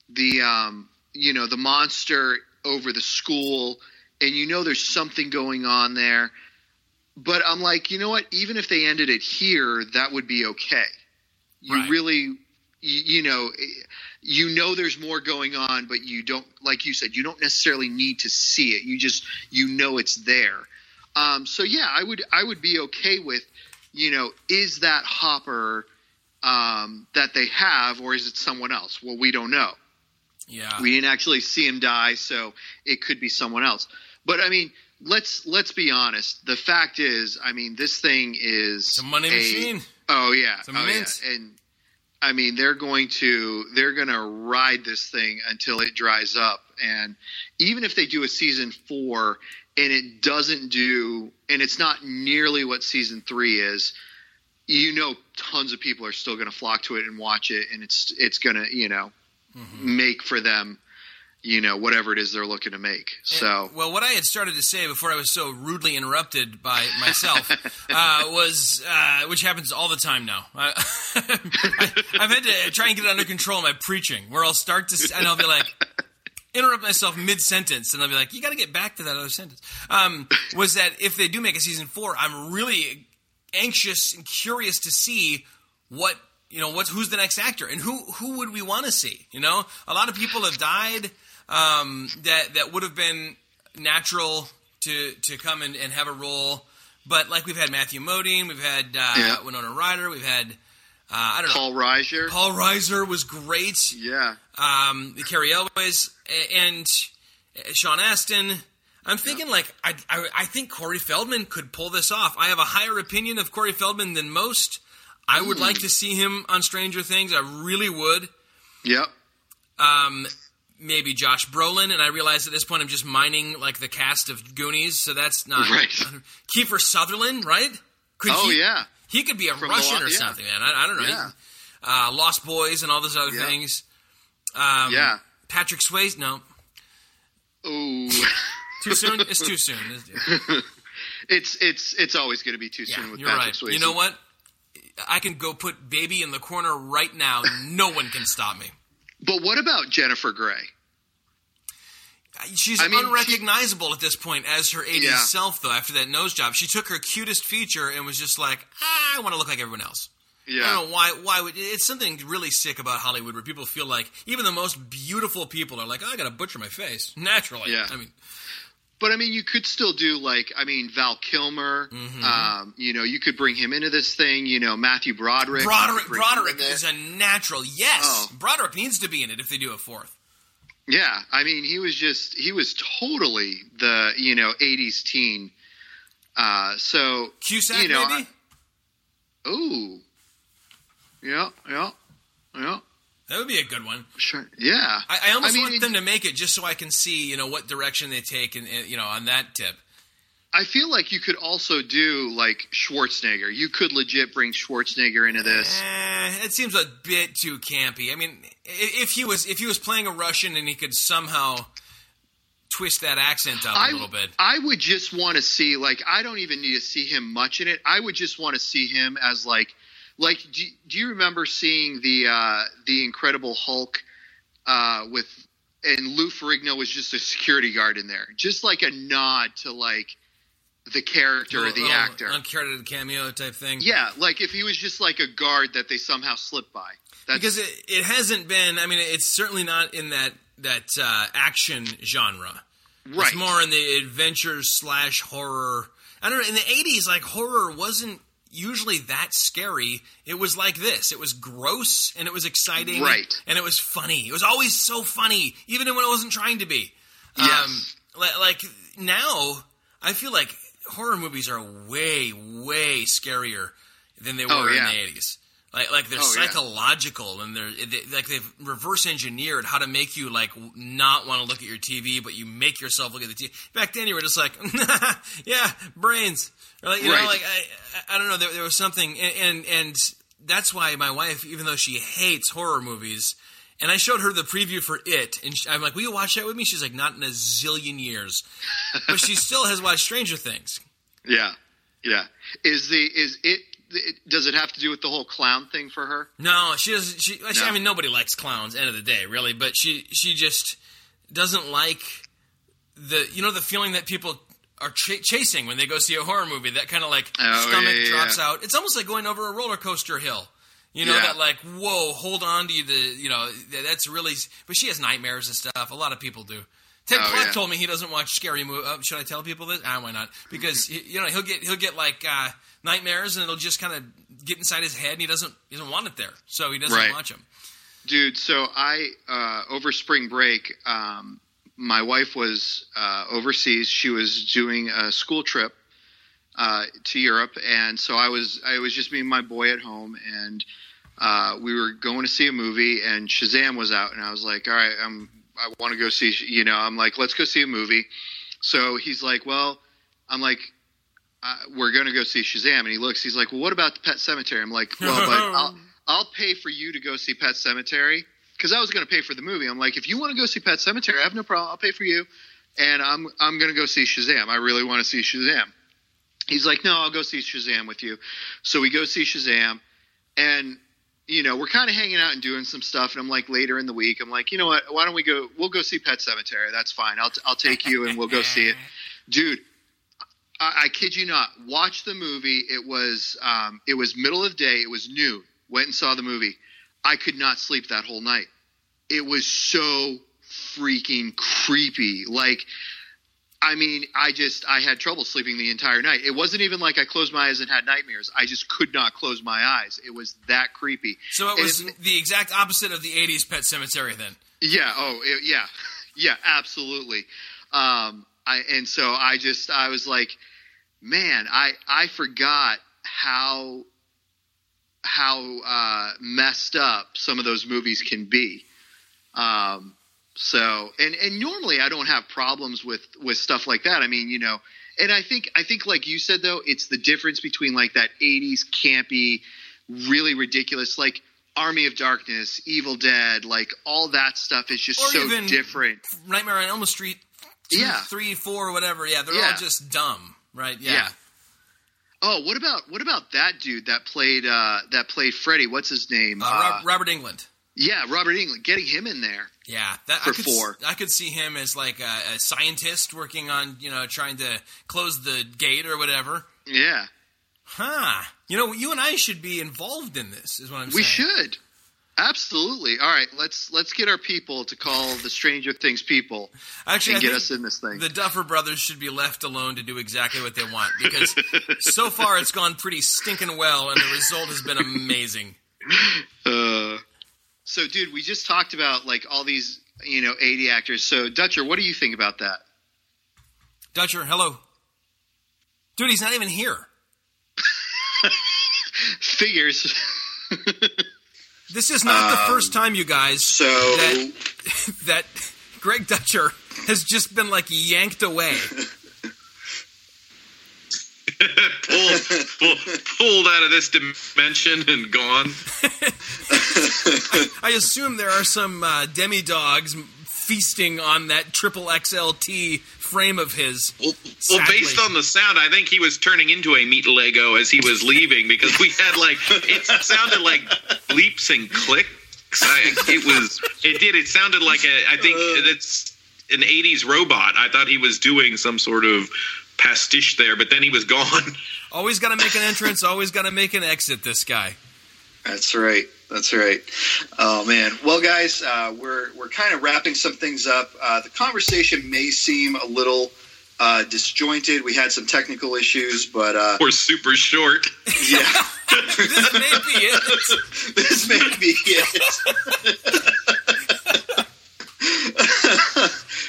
the um you know the monster over the school, and you know there's something going on there. But I'm like, you know what? Even if they ended it here, that would be okay. You Right. really, you, you know, you know there's more going on, but you don't, like you said, you don't necessarily need to see it. You just, you know, it's there. Um, so yeah, I would, I would be okay with, you know, is that Hopper um, that they have, or is it someone else? Well, we don't know. Yeah. We didn't actually see him die, so it could be someone else. But I mean, let's let's be honest. The fact is, I mean, this thing is It's a money a- machine. Oh yeah, It's a oh, mint. yeah. and I mean, they're going to they're going to ride this thing until it dries up. And even if they do a season four and it doesn't do, and it's not nearly what season three is, you know, tons of people are still going to flock to it and watch it, and it's it's going to you know Mm-hmm. make for them, you know, whatever it is they're looking to make. So well, what I had started to say before I was so rudely interrupted by myself (laughs) uh, was, uh, which happens all the time now. (laughs) I, I've had to try and get it under control in my preaching, where I'll start to, and I'll be like, interrupt myself mid sentence, and I'll be like, "You got to get back to that other sentence." Um, was that if they do make a season four, I'm really anxious and curious to see what you know what's who's the next actor and who who would we want to see you know a lot of people have died um, that that would have been natural to to come and, and have a role But like we've had Matthew Modine, we've had uh, Yeah. Winona Ryder, we've had uh, I don't know. Paul Reiser. Paul Reiser was great. Yeah. Um, Cary Elwes and uh, Sean Astin. I'm thinking like I, I I think Corey Feldman could pull this off. I have a higher opinion of Corey Feldman than most. I would like to see him on Stranger Things. I really would. Yep. Um, maybe Josh Brolin, and I realize at this point I'm just mining like the cast of Goonies, so that's not (laughs) Right. Kiefer Sutherland, right? Could Oh he, yeah. he could be a From Russian Lo- or yeah. something, man. I, I don't know. Yeah. Uh, Lost Boys and all those other Yeah. things. Um, Yeah. Patrick Swayze, no, Ooh. (laughs) too soon. it's too soon. It's- (laughs) it's it's it's always going to be too soon with you're Patrick right. Swayze. You know what? I can go put baby in the corner right now. No one can stop me. But what about Jennifer Grey? She's I mean, unrecognizable at this point as her 80s Yeah. self, though, after that nose job. She took her cutest feature and was just like, ah, I want to look like everyone else. I Yeah. don't know why. Why would it's something really sick about Hollywood where people feel like even the most beautiful people are like, oh, I got to butcher my face naturally. Yeah. I mean, But I mean, you could still do like I mean Val Kilmer. Mm-hmm. Um, you know, you could bring him into this thing. You know, Matthew Broderick. Broderick. could bring him in Broderick is a natural. Yes, Oh. Broderick needs to be in it if they do a fourth. Yeah, I mean, he was just he was totally the you know '80s teen. Uh, so Cusack, you know, maybe. ooh, yeah, yeah, yeah, that would be a good one. sure, yeah. I, I almost mean, want them to make it just so I can see, you know, what direction they take, and, and you know, on that tip. I feel like you could also do like Schwarzenegger. You could legit bring Schwarzenegger into this. Eh, it seems a bit too campy. I mean, if he was if he was playing a Russian and he could somehow twist that accent up a I, little bit. I would just want to see like I don't even need to see him much in it. I would just want to see him as like like do, do you remember seeing the uh the Incredible Hulk uh with and Lou Ferrigno was just a security guard in there. Just like a nod to like the character or the Little- actor. uncredited cameo type thing. yeah, like if he was just like a guard that they somehow slipped by. That's because it, it hasn't been. I mean, it's certainly not in that that uh, action genre. right. It's more in the adventure slash horror. I don't know. In the '80s, like horror wasn't usually that scary. It was like this. It was gross and it was exciting, Right. And it was funny. It was always so funny, even when it wasn't trying to be. Yes. Um, li- like now, I feel like horror movies are way, way scarier than they were Oh, yeah. in the '80s. Like, like they're Oh, yeah. psychological and they're they, like they've reverse engineered how to make you like not want to look at your TV, but you make yourself look at the TV. Back then, you were just like, (laughs) yeah, brains. Or like, you know, like I, I don't know. There, there was something, and, and and that's why my wife, even though she hates horror movies, and I showed her the preview for it, and she, I'm like, "Will you watch that with me?" She's like, "Not in a zillion years," but she (laughs) still has watched Stranger Things. Yeah. Yeah. Is the is it, it does it have to do with the whole clown thing for her? No, she doesn't. She, she- I mean, nobody likes clowns. End of the day, really. But she, she just doesn't like the, you know, the feeling that people are ch- chasing when they go see a horror movie. That kind of like Oh, stomach yeah, yeah, drops yeah. out. It's almost like going over a roller coaster hill. You know that like, whoa, hold on to you. The, you know, that's really. But she has nightmares and stuff. A lot of people do. Ted Oh, Kluck yeah. told me he doesn't watch scary movies. Uh, should I tell people this? Ah, why not? Because he, you know he'll get he'll get like uh, nightmares and it'll just kind of get inside his head and he doesn't he doesn't want it there, so he doesn't Right. watch them. Dude, so I uh, over spring break, um, my wife was uh, overseas. She was doing a school trip uh, to Europe, and so I was I was just me and my boy at home, and uh, we were going to see a movie, and Shazam was out, and I was like, all right, I'm I want to go see, you know, I'm like, let's go see a movie. So he's like, well, I'm like. Uh, we're going to go see Shazam, and he looks. He's like, "Well, what about the Pet Sematary?" I'm like, "Well, but (laughs) I'll, I'll pay for you to go see Pet Sematary because I was going to pay for the movie. I'm like, if you want to go see Pet Sematary, I have no problem. I'll pay for you, and I'm I'm going to go see Shazam. I really want to see Shazam. He's like, no, I'll go see Shazam with you. So we go see Shazam, and you know we're kind of hanging out and doing some stuff. And I'm like, later in the week, I'm like, you know what? Why don't we go? We'll go see Pet Sematary. That's fine. I'll I'll take you and we'll go see it, (laughs) dude. I, I kid you not. Watch the movie. It was um, it was middle of day. It was noon. Went and saw the movie. I could not sleep that whole night. It was so freaking creepy. Like I mean, I just I had trouble sleeping the entire night. It wasn't even like I closed my eyes and had nightmares. I just could not close my eyes. It was that creepy. So it was it, the exact opposite of the '80s Pet Sematary, then. Yeah. Oh, it, yeah, (laughs) yeah. Absolutely. Um, I and so I just I was like, man, I I forgot how how uh, messed up some of those movies can be. Um, so and and normally I don't have problems with with stuff like that. I mean, you know, and I think I think like you said though, it's the difference between like that '80s campy, really ridiculous like. Army of Darkness, Evil Dead, like all that stuff is just Or so even different. Nightmare on Elm Street, two, Yeah. three, four, whatever. Yeah, they're Yeah. all just dumb, right? Yeah. Yeah. Oh, what about what about that dude that played uh, that played Freddy? What's his name? Uh, Uh, Robert Englund. Yeah, Robert Englund. Getting him in there. Yeah, that For I could, four. I could see him as like a, a scientist working on you know trying to close the gate or whatever. Yeah, Huh? You know, you and I should be involved in this. Is what I'm we saying. We should. Absolutely. All right, let's let's get our people to call the Stranger Things people Actually, and I get us in this thing. the Duffer Brothers should be left alone to do exactly what they want because so far it's gone pretty stinking well, and the result has been amazing. (laughs) Uh, so, dude, we just talked about like all these you know 80 actors. So, Dutcher, what do you think about that? Dutcher, hello, dude. He's not even here. (laughs) Figures. (laughs) This is not the Um, first time, you guys, so that (laughs) that Greg Dutcher has just been like yanked away. pulled, pulled, pulled out of this dimension and gone. I assume there are some uh, demi dogs feasting on that triple XLT frame of his. Well, well, based on the sound, I think he was turning into a meat Lego as he was leaving because we had like it sounded like leaps and clicks. I, it was it did it sounded like a I think it's an '80s robot. I thought he was doing some sort of pastiche there, but then he was gone. Always got to make an entrance. Always got to make an exit. This guy. That's right. That's right. Oh man. Well, guys, uh, we're we're kind of wrapping some things up. Uh, the conversation may seem a little uh, disjointed. We had some technical issues, but uh, Or super short. yeah, (laughs) (laughs) This may be it. this may be it.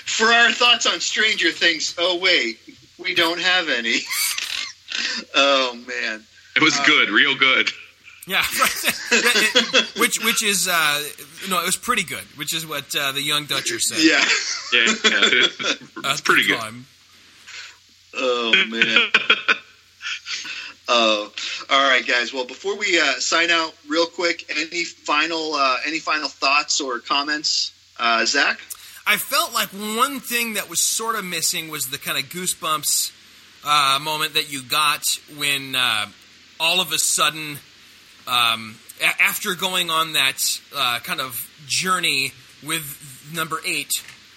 For our thoughts on Stranger Things. Oh wait, we don't have any. (laughs) oh man. It was good, real good. Yeah, (laughs) right. which which is uh, no, it was pretty good. Which is what uh, the young Dutcher said. Yeah. Yeah, yeah (laughs) it's pretty good. time. Oh man. (laughs) Oh, all right, guys. Well, before we uh, sign out, real quick, any final uh, any final thoughts or comments, uh, Zach? I felt like one thing that was sort of missing was the kind of goosebumps uh, moment that you got when uh, all of a sudden, um, a- after going on that uh, kind of journey with number eight,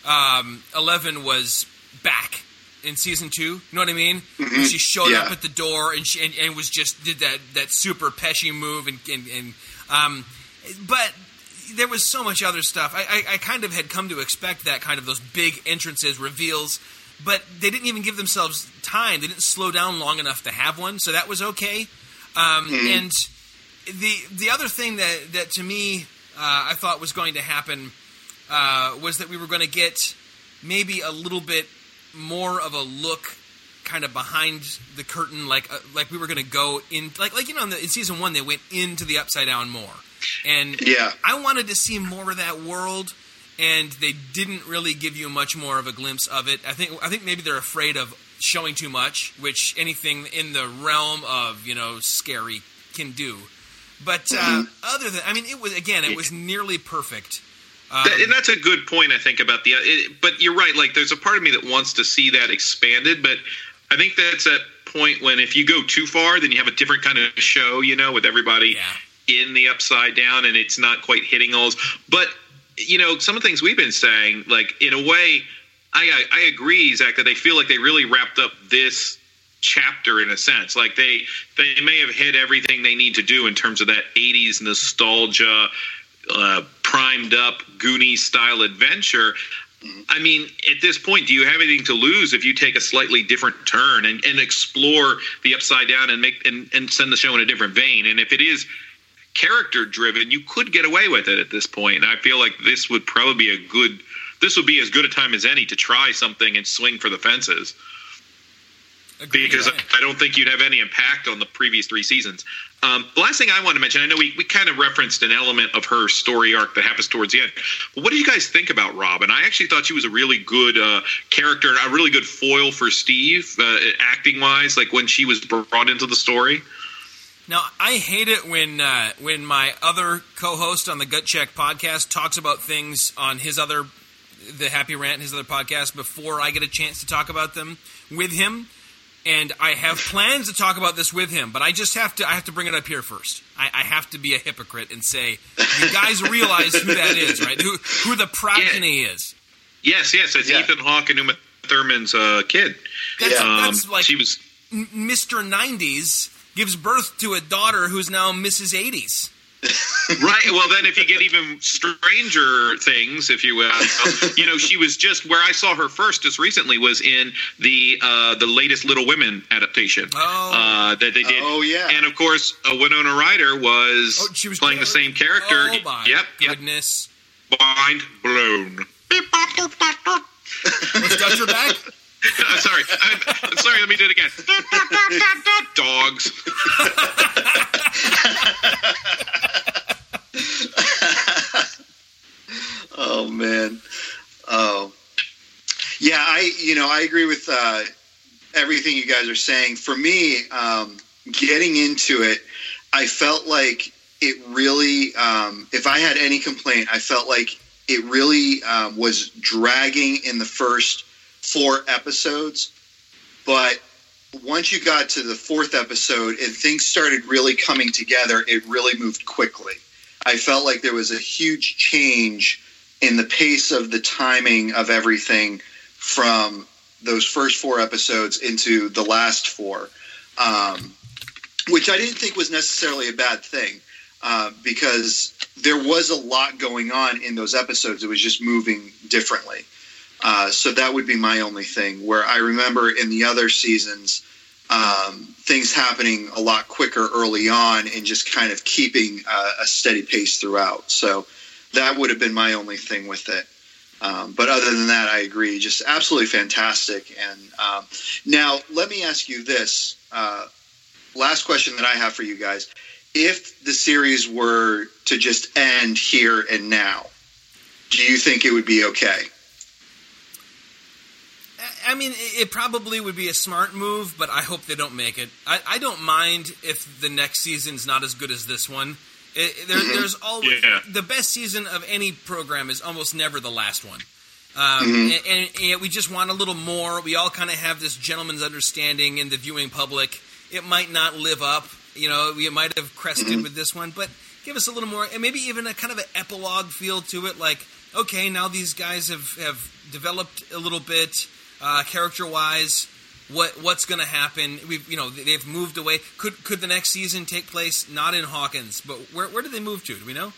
um, Eleven was back in season two. You know what I mean? When she showed Yeah. up at the door and she and, and was just did that that super peshy move and and, and um, but there was so much other stuff. I, I, I kind of had come to expect that kind of those big entrances, reveals, but they didn't even give themselves time. They didn't slow down long enough to have one, so that was okay. Um, And the the other thing that that to me uh, I thought was going to happen uh, was that we were going to get maybe a little bit more of a look kind of behind the curtain like uh, like we were going to go in like like you know in, the, in season 1 they went into the upside down more. And Yeah. I wanted to see more of that world and they didn't really give you much more of a glimpse of it. I think I think maybe they're afraid of showing too much which anything in the realm of you know scary can do but uh, other than I mean it was again it was nearly perfect um, That- and that's a good point, I think, about the. It, but you're right. Like, there's a part of me that wants to see that expanded, but I think that's that point when if you go too far, then you have a different kind of show, you know, with everybody Yeah. in the upside down, and it's not quite hitting all. But you know, some of the things we've been saying, like in a way, I I, I agree, Zach, that they feel like they really wrapped up this chapter in a sense like they they may have hit everything they need to do in terms of that 80s nostalgia uh, primed up Goonies style adventure. I mean, at this point, do you have anything to lose if you take a slightly different turn and, and explore the upside down and make and, and send the show in a different vein? And if it is character driven, you could get away with it at this point. And I feel like this would probably be a good this would be as good a time as any to try something and swing for the fences. Because I don't think you'd have any impact on the previous three seasons. Um, the last thing I want to mention, I know we, we kind of referenced an element of her story arc that happens towards the end. But what do you guys think about Robin? I actually thought she was a really good uh, character, a really good foil for Steve, uh, acting wise, like when she was brought into the story. Now I hate it when uh, when my other co-host on the Gut Check podcast talks about things on his other the Happy Rant his other podcast before I get a chance to talk about them with him. And I have plans to talk about this with him, but I just have to I have to bring it up here first. I, I have to be a hypocrite and say, you guys realize who that is, right? Who who the progeny is. Yes, yes, it's Yeah. Ethan Hawke and Uma Thurman's uh, kid. That's, Um, that's like she was Mr. 90s gives birth to a daughter who's now Mrs. 80s. (laughs) right. Well, then if you get even stranger things, if you will, you know, she was just where I saw her first just recently was in the uh, the latest Little Women adaptation Oh. uh, that they did. Oh, yeah. and of course, uh, Winona Ryder was, Oh, she was playing the same character. Oh my yep, yep. goodness. Mind blown. Was Dutcher back? I'm sorry. I'm, I'm sorry. Let me do it again. Dogs. Oh man. Oh. Yeah, I you know I agree with uh, everything you guys are saying. For me, um, getting into it, I felt like it really. Um, if I had any complaint, I felt like it really um, was dragging in the first four episodes, but once you got to the fourth episode and things started really coming together, it really moved quickly. I felt like there was a huge change in the pace of the timing of everything from those first four episodes into the last four, um, which I didn't think was necessarily a bad thing uh, because there was a lot going on in those episodes. It was just moving differently. Uh, so that would be my only thing. Where I remember in the other seasons, um, things happening a lot quicker early on and just kind of keeping uh, a steady pace throughout. So that would have been my only thing with it. Um, but other than that, I agree. Just absolutely fantastic. And um, now, let me ask you this uh, last question that I have for you guys. If the series were to just end here and now, do you think it would be okay? I mean, it probably would be a smart move, but I hope they don't make it. I, I don't mind if the next season's not as good as this one. It, there, There's always Yeah. the best season of any program is almost never the last one. Um, Mhm. and, and, and we just want a little more. We all kind of have this gentleman's understanding in the viewing public. It might not live up. You know, we might have crested with this one, but give us a little more, and maybe even a kind of an epilogue feel to it. Like, okay, now these guys have, have developed a little bit uh, character wise. What what's going to happen? We've you know they've moved away. Could could the next season take place not in Hawkins, but where where did they move to? Do we know?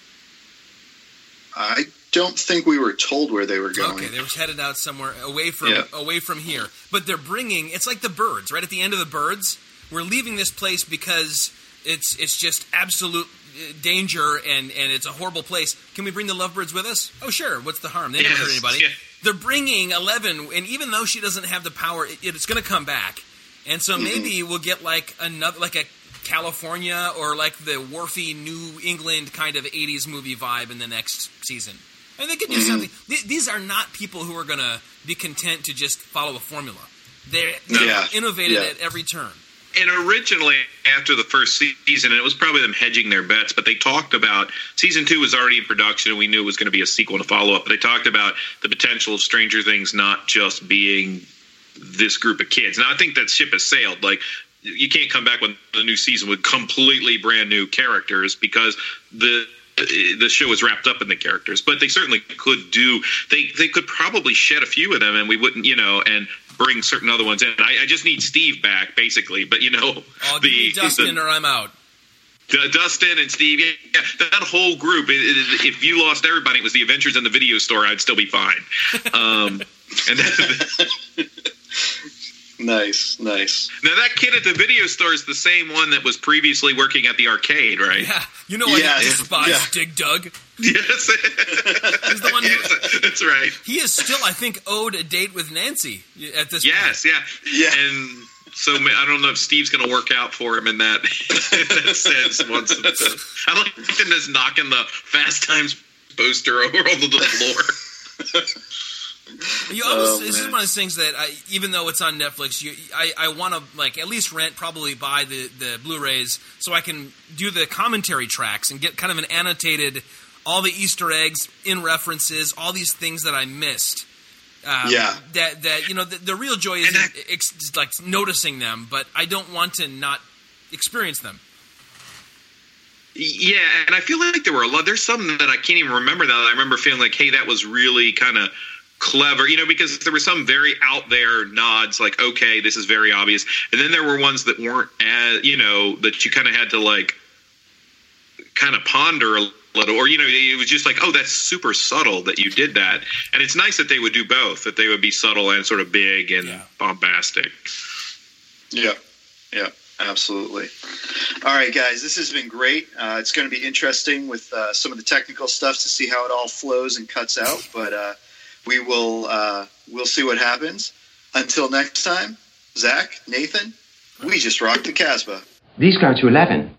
I don't think we were told where they were going. Okay, they were headed out somewhere away from Yeah. away from here. But they're bringing. It's like the birds, right at the end of the birds. We're leaving this place because it's it's just absolute uh, danger and and it's a horrible place. Can we bring the lovebirds with us? Oh, sure. What's the harm? They never hurt Yes, anybody. yeah. They're bringing Eleven, and even though she doesn't have the power, it, it's going to come back. And so mm-hmm. maybe we'll get like another like a California or like the Wharfy New England kind of '80s movie vibe in the next season. And they could do mm-hmm. something. Th- these are not people who are going to be content to just follow a formula. They're, they're Yeah. innovated Yeah. at every turn. And originally, after the first season, and it was probably them hedging their bets, but they talked about season two was already in production, and we knew it was going to be a sequel and a follow up. But they talked about the potential of Stranger Things not just being this group of kids. Now, I think that ship has sailed. Like, you can't come back with a new season with completely brand new characters because the the show is wrapped up in the characters, but they certainly could do. They they could probably shed a few of them, and we wouldn't, you know, and bring certain other ones in. I, I just need Steve back, basically. But you know, Oh, give me the, Dustin the or I'm out. D- Dustin and Steve, yeah, yeah, that whole group. It, it, if you lost everybody, it was the Adventures in the Video Store. I'd still be fine. Um, and that, (laughs) (laughs) Nice, nice. now that kid at the video store is the same one that was previously working at the arcade, right? Yeah, you know I Yes, despise yeah. Dig Dug. Yes, (laughs) He's the one who, yes, that's right. he is still, I think, owed a date with Nancy at this Yes, yeah, Yeah. And so I don't know if Steve's going to work out for him in that, in that sense. Once the, I like him just knocking the Fast Times poster over onto the floor. (laughs) You almost, Oh, this is one of those things that I, even though it's on Netflix, you, I, I want to like at least rent, probably buy the, the Blu-rays so I can do the commentary tracks and get kind of an annotated, all the Easter eggs in references, all these things that I missed. Um, Yeah. that that you know the, the real joy is I- ex, like noticing them, but I don't want to not experience them. Yeah, and I feel like there were a lot. There's some that I can't even remember now. That I remember feeling like, hey, that was really kind of clever, you know, because there were some very out there nods, like, okay, this is very obvious, and then there were ones that weren't, as, you know, that you kind of had to like kind of ponder a little, or you know, it was just like, oh, that's super subtle that you did that, and it's nice that they would do both, that they would be subtle and sort of big and Yeah. bombastic. Yeah, yeah, absolutely. All right, guys, this has been great. Uh, it's going to be interesting with uh, some of the technical stuff to see how it all flows and cuts out, but uh, we will uh, we'll see what happens. Until next time, Zach, Nathan, we just rocked the Casbah. These go to 11.